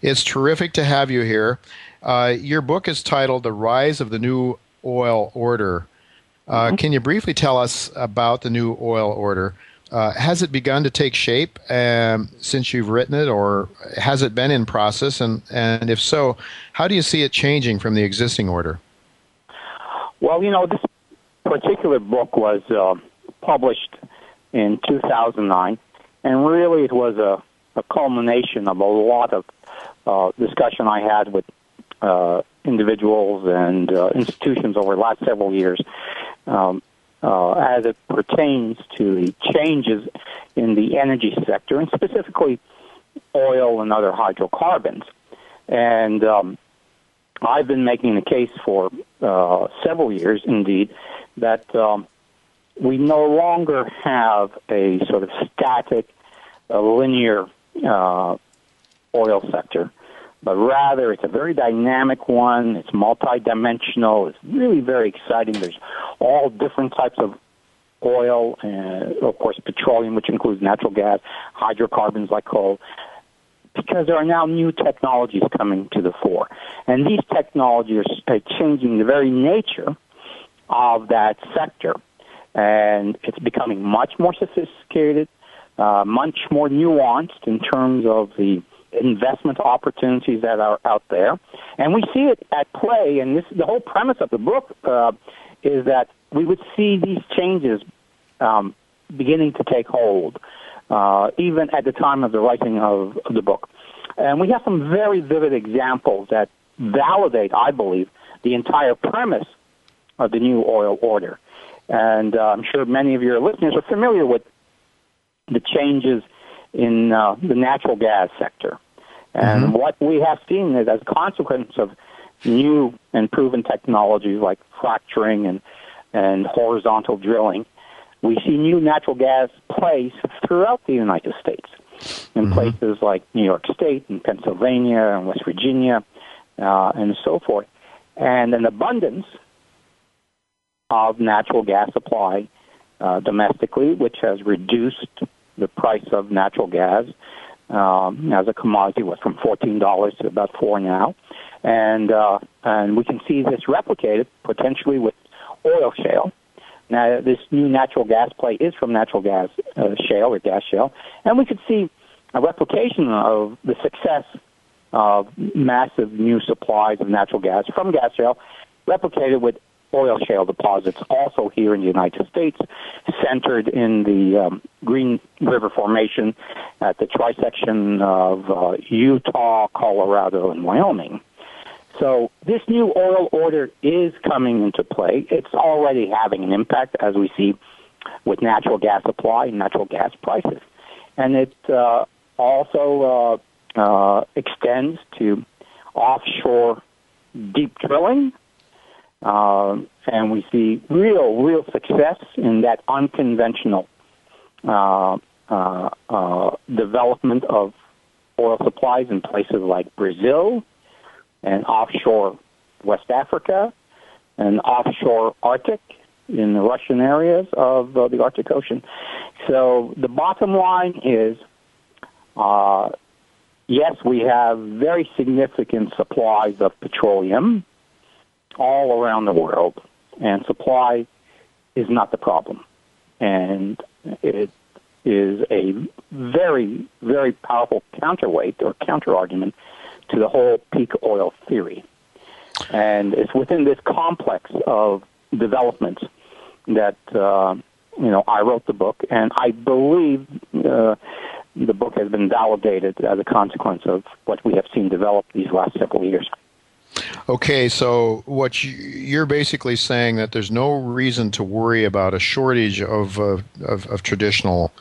It's terrific to have you here. Uh, your book is titled The Rise of the New Oil Order. Uh, mm-hmm. Can you briefly tell us about the New Oil Order? Uh, has it begun to take shape um, since you've written it, or has it been in process? And, and if so, how do you see it changing from the existing order? Well, you know, this particular book was uh, published in 2009, and really it was a a culmination of a lot of uh, discussion I had with uh, individuals and uh, institutions over the last several years um, uh, as it pertains to the changes in the energy sector and specifically oil and other hydrocarbons. And um, I've been making the case for uh, several years, indeed, that um, we no longer have a sort of static, a linear uh, oil sector, but rather it's a very dynamic one. It's multidimensional. It's really very exciting. There's all different types of oil, and of course petroleum, which includes natural gas, hydrocarbons like coal, because there are now new technologies coming to the fore. And these technologies are changing the very nature of that sector. And it's becoming much more sophisticated, uh, much more nuanced in terms of the investment opportunities that are out there. And we see it at play, and this the whole premise of the book uh, is that we would see these changes um, beginning to take hold, uh, even at the time of the writing of, of the book. And we have some very vivid examples that validate, I believe, the entire premise of the new oil order. And uh, I'm sure many of your listeners are familiar with the changes in uh, the natural gas sector. And mm-hmm. what we have seen is as a consequence of new and proven technologies like fracturing and, and horizontal drilling, we see new natural gas plays throughout the United States in mm-hmm. places like New York State and Pennsylvania and West Virginia uh, and so forth. And an abundance of natural gas supply uh, domestically, which has reduced price of natural gas um, as a commodity was from fourteen dollars to about four now, and uh, and we can see this replicated potentially with oil shale. Now, this new natural gas play is from natural gas uh, shale or gas shale, and we could see a replication of the success of massive new supplies of natural gas from gas shale replicated with oil shale deposits also here in the United States, centered in the um, Green River Formation at the trisection of uh, Utah, Colorado, and Wyoming. So this new oil order is coming into play. It's already having an impact, as we see with natural gas supply and natural gas prices. And it uh, also uh, uh, extends to offshore deep drilling, uh, and we see real, real success in that unconventional uh, uh, uh, development of oil supplies in places like Brazil and offshore West Africa and offshore Arctic in the Russian areas of uh, the Arctic Ocean. So the bottom line is, uh, yes, we have very significant supplies of petroleum all around the world, and supply is not the problem. And it is a very, very powerful counterweight or counterargument to the whole peak oil theory. And it's within this complex of developments that uh, you know I wrote the book, and I believe uh, the book has been validated as a consequence of what we have seen develop these last several years. Okay, so what you're basically saying that there's no reason to worry about a shortage of uh, of, of, traditional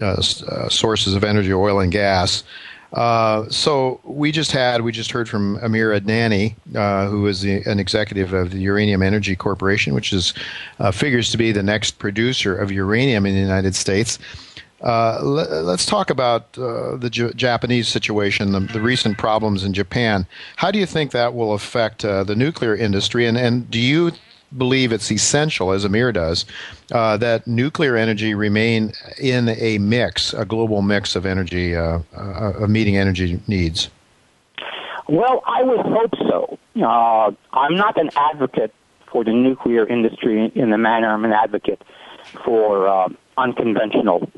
uh, uh, sources of energy, oil and gas. Uh, so we just had, we just heard from Amir Adnani, uh, who is the, an executive of the Uranium Energy Corporation, which is uh, figures to be the next producer of uranium in the United States. Uh, let, us talk about uh, the J- Japanese situation, the, the, recent problems in Japan. How do you think that will affect the nuclear industry? And, and do you believe it's essential, as Amir does, uh, that nuclear energy remain in a mix, a global mix of energy, uh, uh, of meeting energy needs? Well, I would hope so. Uh, I'm not an advocate for the nuclear industry in the manner I'm an advocate for uh, unconventional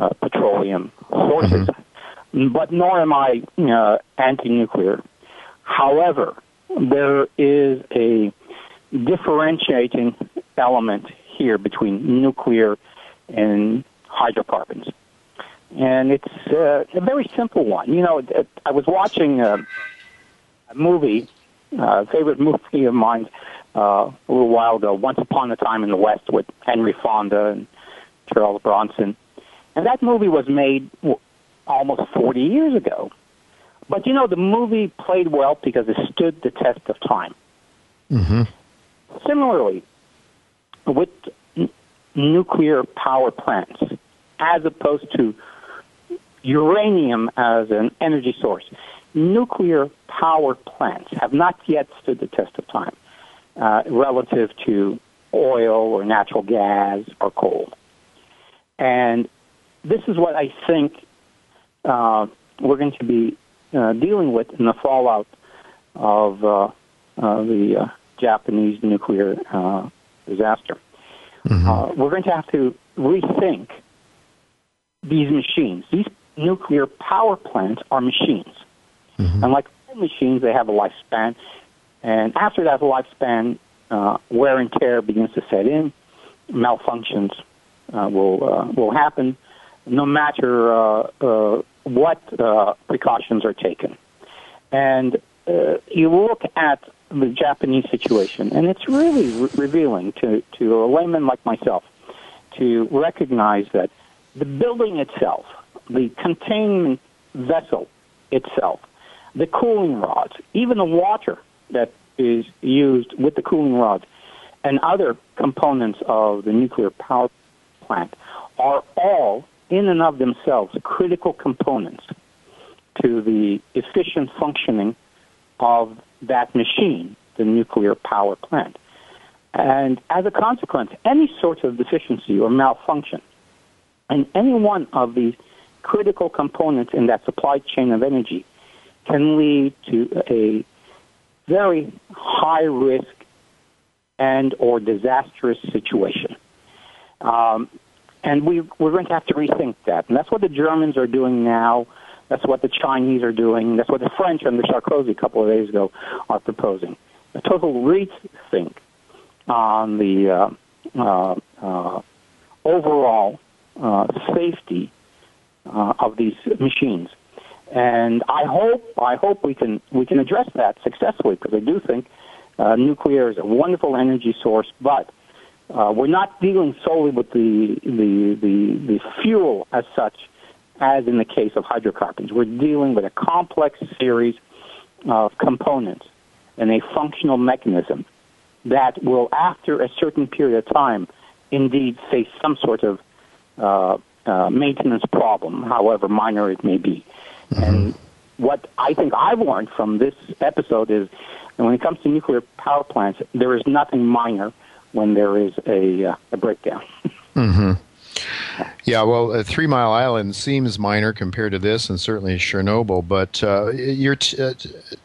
uh, petroleum sources, mm-hmm. but nor am I anti-nuclear. However, there is a differentiating element here between nuclear and hydrocarbons. And it's uh, a very simple one. You know, I was watching a, a movie, a favorite movie of mine, uh, a little while ago, Once Upon a Time in the West with Henry Fonda and Charles Bronson. And that movie was made almost 40 years ago. But you know, the movie played well because it stood the test of time. Mm-hmm. Similarly, with n- nuclear power plants, as opposed to uranium as an energy source, nuclear power plants have not yet stood the test of time uh, relative to oil or natural gas or coal. And this is what I think uh, we're going to be uh, dealing with in the fallout of uh, uh the uh, Japanese nuclear uh, disaster. Mm-hmm. Uh, we're going to have to rethink these machines. These nuclear power plants are machines. Mm-hmm. And like all machines, they have a lifespan. And after that lifespan, uh, wear and tear begins to set in. Malfunctions uh, will uh, will happen, no matter uh, uh, what precautions are taken. And you look at the Japanese situation, and it's really re- revealing to, to a layman like myself to recognize that the building itself, the containment vessel itself, the cooling rods, even the water that is used with the cooling rods, and other components of the nuclear power plant are all, in and of themselves, critical components to the efficient functioning of that machine, the nuclear power plant. And as a consequence, any sort of deficiency or malfunction in any one of these critical components in that supply chain of energy can lead to a very high risk and or disastrous situation. Um, and we, we're going to have to rethink that. And that's what the Germans are doing now. That's what the Chinese are doing. That's what the French under Sarkozy a couple of days ago are proposing. A total rethink on the uh, uh, uh, overall uh, safety uh, of these machines. And I hope I hope we can we can address that successfully because I do think uh, nuclear is a wonderful energy source, but we're not dealing solely with the, the the the fuel as such as in the case of hydrocarbons. We're dealing with a complex series of components and a functional mechanism that will, after a certain period of time, indeed face some sort of uh, uh, maintenance problem, however minor it may be. Mm-hmm. And what I think I've learned from this episode is, that when it comes to nuclear power plants, there is nothing minor when there is a, uh, a breakdown. mm-hmm. Yeah, well, uh, Three Mile Island seems minor compared to this, and certainly Chernobyl. But uh, you're t- uh,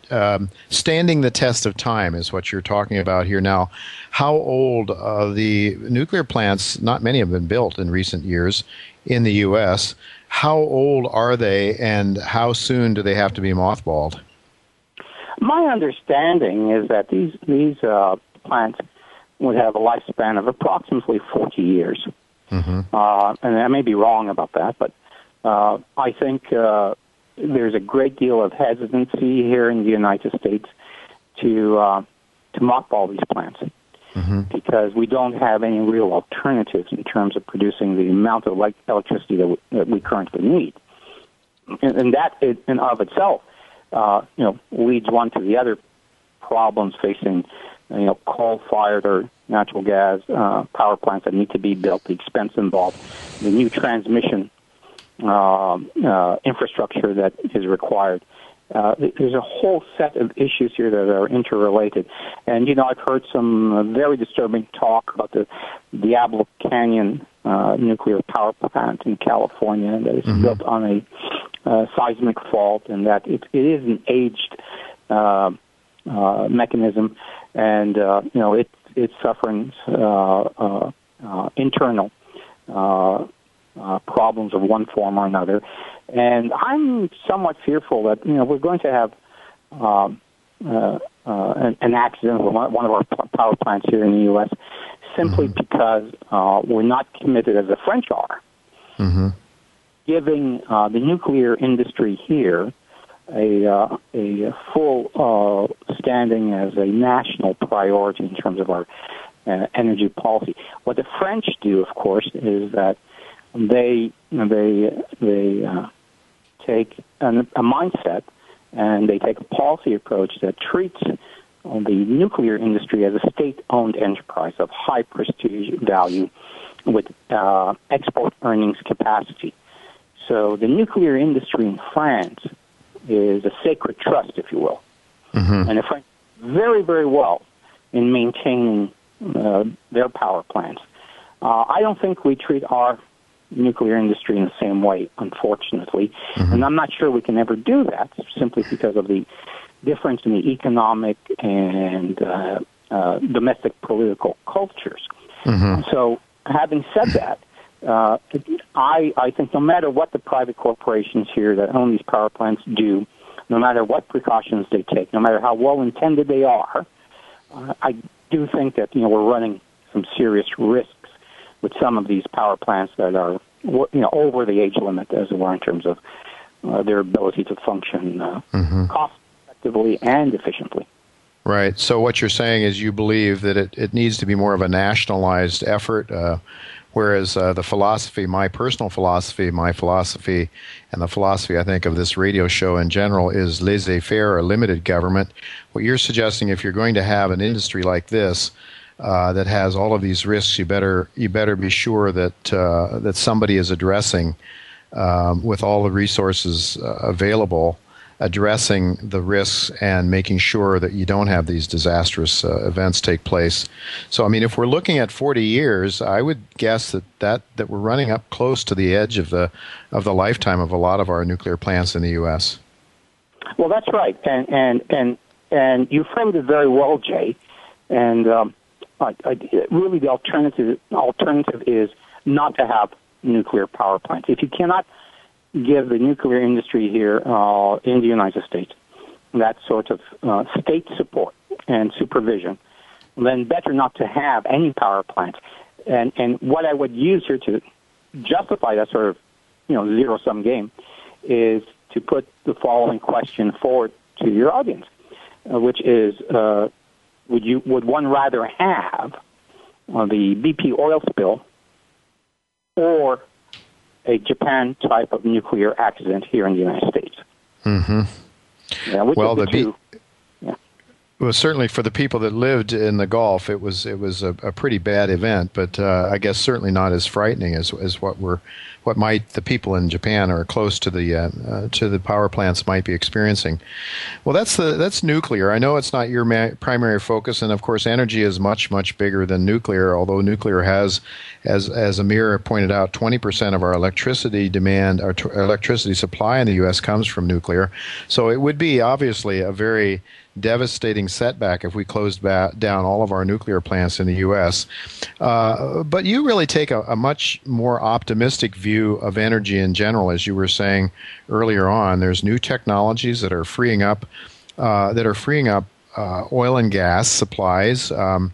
um, standing the test of time, is what you're talking about here. Now, how old uh, the nuclear plants? Not many have been built in recent years in the U.S. How old are they, and how soon do they have to be mothballed? My understanding is that these these uh, plants would have a lifespan of approximately 40 years. Mm-hmm. Uh, and I may be wrong about that, but uh, I think uh, there's a great deal of hesitancy here in the United States to uh, to mothball these plants mm-hmm. because we don't have any real alternatives in terms of producing the amount of electricity that we, that we currently need, and, and that in of itself, uh, you know, leads one to the other problems facing you know, coal-fired or natural gas uh, power plants that need to be built, the expense involved, the new transmission uh, uh, infrastructure that is required. Uh, there's a whole set of issues here that are interrelated. And, you know, I've heard some uh, very disturbing talk about the Diablo Canyon uh, nuclear power plant in California that is mm-hmm. built on a uh, seismic fault and that it, it is an aged uh, uh, mechanism and uh, you know it it's suffering uh, uh, uh, internal uh, uh, problems of one form or another, and I'm somewhat fearful that you know we're going to have um, uh, uh, an, an accident with one of our power plants here in the U.S. simply mm-hmm. because uh, we're not committed as the French are, mm-hmm. giving uh, the nuclear industry here a uh, a full uh, standing as a national priority in terms of our uh, energy policy. What the French do, of course, is that they they they uh, take an, a mindset and they take a policy approach that treats the nuclear industry as a state-owned enterprise of high prestige value with uh, export earnings capacity. So the nuclear industry in France is a sacred trust, if you will. Mm-hmm. And the French very, very well in maintaining uh, their power plants. Uh, I don't think we treat our nuclear industry in the same way, unfortunately. Mm-hmm. And I'm not sure we can ever do that simply because of the difference in the economic and uh, uh, domestic political cultures. Mm-hmm. So, having said that, uh, I, I think no matter what the private corporations here that own these power plants do, no matter what precautions they take, no matter how well intended they are, uh, I do think that you know we're running some serious risks with some of these power plants that are you know over the age limit, as it were, in terms of uh, their ability to function uh, mm-hmm. cost effectively and efficiently. Right. So what you're saying is you believe that it, it needs to be more of a nationalized effort. Uh, Whereas uh, the philosophy, my personal philosophy, my philosophy, and the philosophy I think of this radio show in general is laissez faire or limited government. What you're suggesting, if you're going to have an industry like this uh, that has all of these risks, you better you better be sure that uh, that somebody is addressing um, with all the resources uh, available addressing the risks and making sure that you don't have these disastrous uh, events take place. So, I mean, if we're looking at 40 years, I would guess that, that, that we're running up close to the edge of the, of the lifetime of a lot of our nuclear plants in the U.S. Well, that's right. And, and, and, and you framed it very well, Jay. And um, I, I, really, the alternative, alternative is not to have nuclear power plants. If you cannot give the nuclear industry here uh, in the United States that sort of uh, state support and supervision, then better not to have any power plants. And and what I would use here to justify that sort of you know zero sum game is to put the following question forward to your audience, uh, which is uh, would you would one rather have uh, the BP oil spill or a Japan type of nuclear accident here in the United States. Mm-hmm. Yeah, well, the, the two. Well, certainly for the people that lived in the Gulf, it was it was a, a pretty bad event, but uh, I guess certainly not as frightening as as what we're what might the people in Japan or close to the uh, uh, to the power plants might be experiencing. Well, that's the that's nuclear. I know it's not your ma- primary focus, and of course, energy is much much bigger than nuclear. Although nuclear has, as as Amir pointed out, twenty percent of our electricity demand, our t- electricity supply in the U.S. comes from nuclear. So it would be obviously a very devastating setback if we closed ba- down all of our nuclear plants in the U.S. Uh, but you really take a, a, much more optimistic view of energy in general, as you were saying earlier on. There's new technologies that are freeing up uh, that are freeing up uh, oil and gas supplies. Um,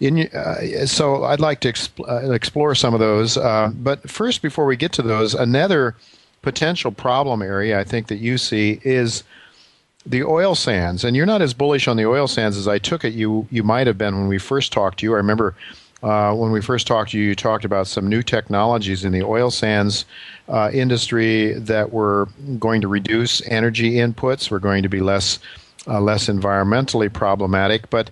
in, uh, so I'd like to exp- uh, explore some of those. Uh, but first, before we get to those, another potential problem area I think that you see is the oil sands, and you're not as bullish on the oil sands as I took it you you might have been when we first talked to you. I remember uh, when we first talked to you, you talked about some new technologies in the oil sands uh, industry that were going to reduce energy inputs, were going to be less uh, less environmentally problematic, but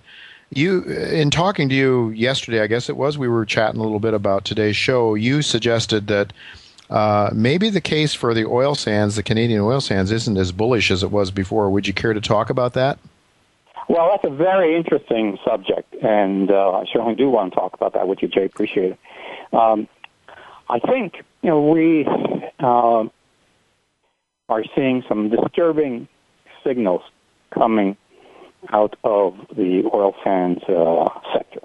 you in talking to you yesterday i guess it was we were chatting a little bit about today's show you suggested that uh, maybe the case for the oil sands, the Canadian oil sands, isn't as bullish as it was before. Would you care to talk about that? Well, that's a very interesting subject, and uh, I certainly do want to talk about that with you, Jay. Appreciate it. Um, I think you know we uh, are seeing some disturbing signals coming out of the oil sands uh, sector.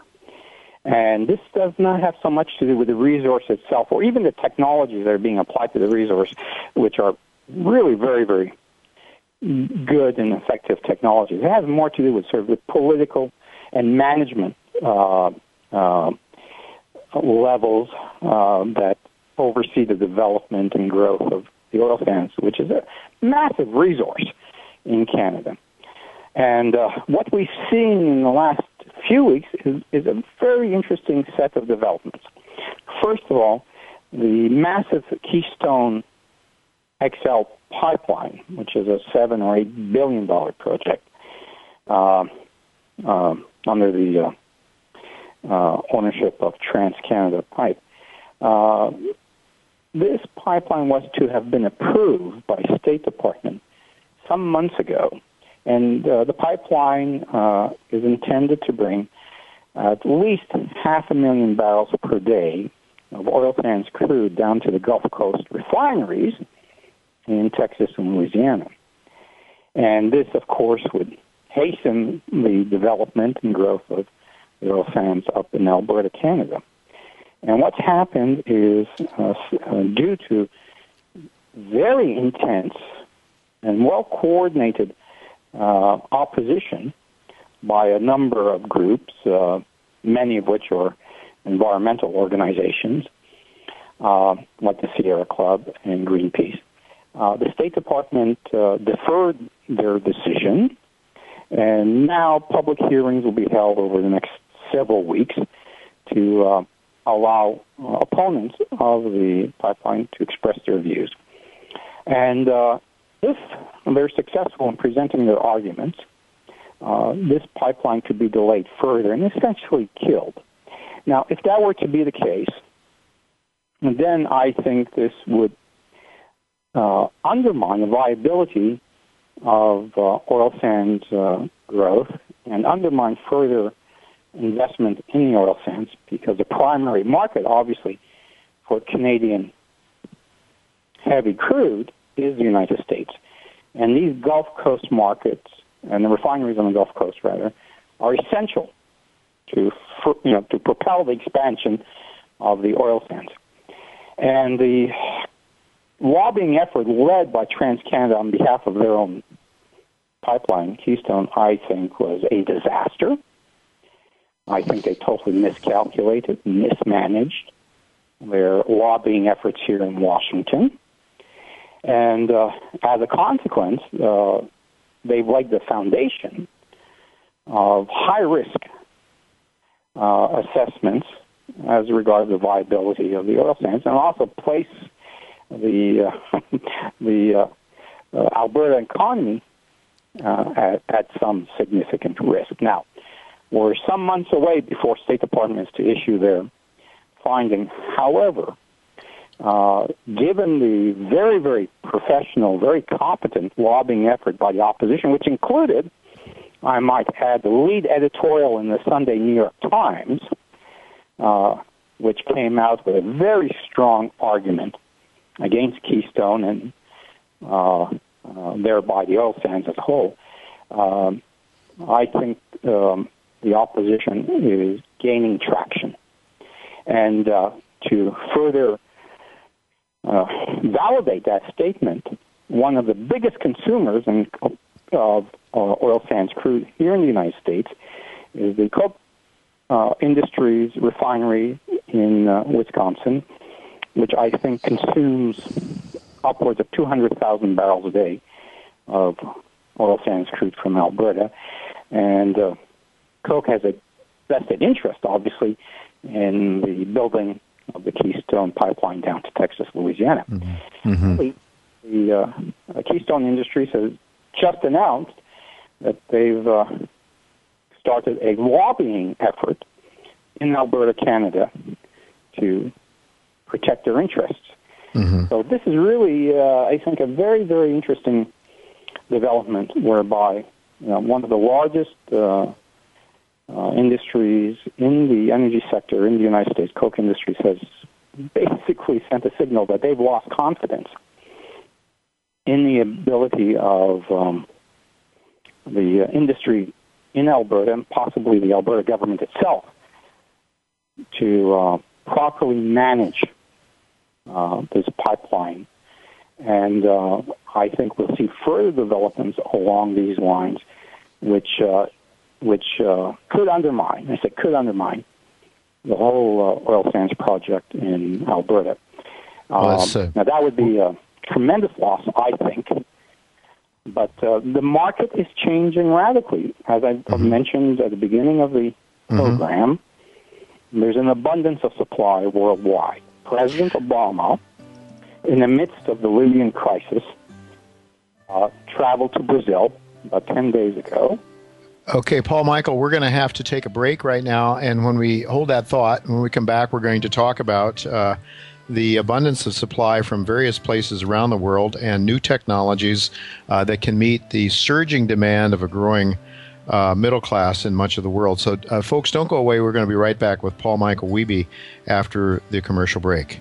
And this does not have so much to do with the resource itself or even the technologies that are being applied to the resource, which are really very, very good and effective technologies. It has more to do with sort of the political and management uh, uh, levels uh, that oversee the development and growth of the oil sands, which is a massive resource in Canada. And uh, what we've seen in the last few weeks is, is a very interesting set of developments. First of all, the massive Keystone XL pipeline, which is a seven or eight billion dollar project uh, uh, under the uh, uh ownership of TransCanada Pipe. Uh, this pipeline was to have been approved by State Department some months ago and uh, the pipeline uh, is intended to bring at least half a million barrels per day of oil sands crude down to the Gulf Coast refineries in Texas and Louisiana. And this, of course, would hasten the development and growth of the oil sands up in Alberta, Canada. And what's happened is uh, uh due to very intense and well coordinated uh, opposition by a number of groups, uh, many of which are environmental organizations, uh, like the Sierra Club and Greenpeace. Uh, the State Department uh, deferred their decision, and now public hearings will be held over the next several weeks to uh, allow opponents of the pipeline to express their views. And if they're successful in presenting their arguments, uh, this pipeline could be delayed further and essentially killed. Now, if that were to be the case, then I think this would uh, undermine the viability of uh, oil sands uh, growth and undermine further investment in the oil sands because the primary market, obviously, for Canadian heavy crude is the United States. And these Gulf Coast markets, and the refineries on the Gulf Coast, rather, are essential to, you know, to propel the expansion of the oil sands. And the lobbying effort led by TransCanada on behalf of their own pipeline, Keystone, I think was a disaster. I think they totally miscalculated, mismanaged their lobbying efforts here in Washington. And uh, as a consequence, uh, they've laid the foundation of high risk uh, assessments as regards the viability of the oil sands, and also place the uh, the uh, uh, Alberta economy at, at some significant risk. Now, we're some months away before State Department is to issue their finding. However, uh, given the very, very professional, very competent lobbying effort by the opposition, which included, I might add, the lead editorial in the Sunday New York Times, uh, which came out with a very strong argument against Keystone and uh, uh, thereby the oil sands as a whole. Um, I think um, the opposition is gaining traction. And uh, to further uh, validate that statement, one of the biggest consumers in, of uh, oil sands crude here in the United States is the Koch uh, Industries refinery in uh, Wisconsin, which I think consumes upwards of 200,000 barrels a day of oil sands crude from Alberta. And uh, has a vested interest, obviously, in the building of the Keystone pipeline down to Texas, Louisiana. Mm-hmm. Mm-hmm. The uh, Keystone Industries has just announced that they've uh, started a lobbying effort in Alberta, Canada, to protect their interests. Mm-hmm. So this is really, uh, I think, a very, very interesting development whereby you know, one of the largest uh, uh, industries in the energy sector in the United States, Koch Industries, has basically sent a signal that they've lost confidence in the ability of um, the uh, industry in Alberta and possibly the Alberta government itself to uh, properly manage uh, this pipeline. And uh, I think we'll see further developments along these lines, which uh, which uh, could undermine, I say could undermine, the whole uh, oil sands project in Alberta. Well, um, now that would be a tremendous loss, I think. But uh, the market is changing radically, as I mm-hmm. mentioned at the beginning of the mm-hmm. program. There's an abundance of supply worldwide. President Obama, in the midst of the Libyan crisis, uh, traveled to Brazil about 10 days ago Okay, Paul Michael, we're going to have to take a break right now. And when we hold that thought, when we come back, we're going to talk about uh, the abundance of supply from various places around the world and new technologies uh, that can meet the surging demand of a growing uh, middle class in much of the world. So, uh, folks, don't go away. We're going to be right back with Paul Michael Wihbey after the commercial break.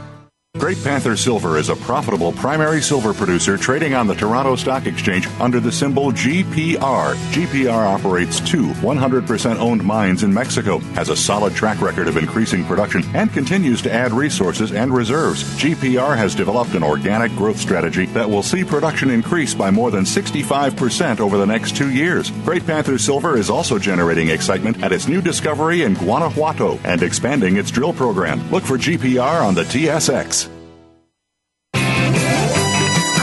Great Panther Silver is a profitable primary silver producer trading on the Toronto Stock Exchange under the symbol GPR. GPR operates two 100% owned mines in Mexico, has a solid track record of increasing production, and continues to add resources and reserves. GPR has developed an organic growth strategy that will see production increase by more than 65% over the next two years. Great Panther Silver is also generating excitement at its new discovery in Guanajuato and expanding its drill program. Look for GPR on the TSX.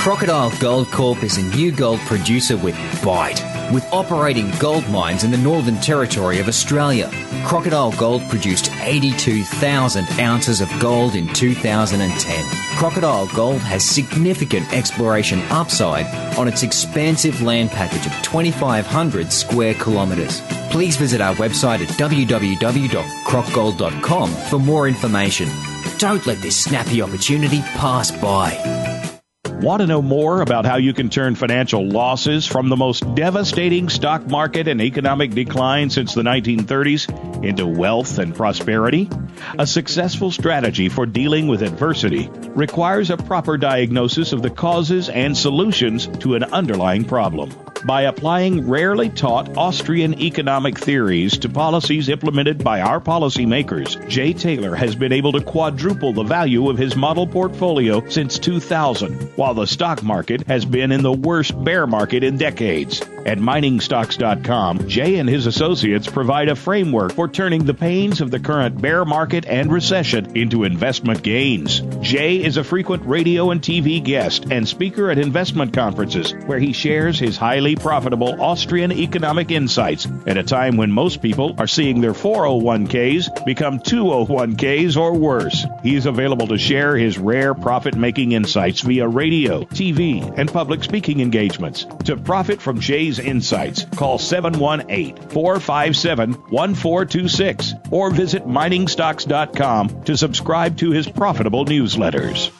Crocodile Gold Corp is a new gold producer with bite. With operating gold mines in the Northern Territory of Australia, Crocodile Gold produced 82,000 ounces of gold in 2010. Crocodile Gold has significant exploration upside on its expansive land package of 2,500 square kilometres. Please visit our website at www.crocgold.com for more information. Don't let this snappy opportunity pass by. Want to know more about how you can turn financial losses from the most devastating stock market and economic decline since the 1930s into wealth and prosperity? A successful strategy for dealing with adversity requires a proper diagnosis of the causes and solutions to an underlying problem. By applying rarely taught Austrian economic theories to policies implemented by our policymakers, Jay Taylor has been able to quadruple the value of his model portfolio since 2000, while the stock market has been in the worst bear market in decades. At miningstocks.com, Jay and his associates provide a framework for turning the pains of the current bear market and recession into investment gains. Jay is a frequent radio and TV guest and speaker at investment conferences where he shares his highly profitable Austrian economic insights at a time when most people are seeing their 401ks become 201ks or worse. He is available to share his rare profit making insights via radio, TV, and public speaking engagements. To profit from Jay's insights, call 718 457 1426 or visit miningstocks.com to subscribe to his profitable newsletters.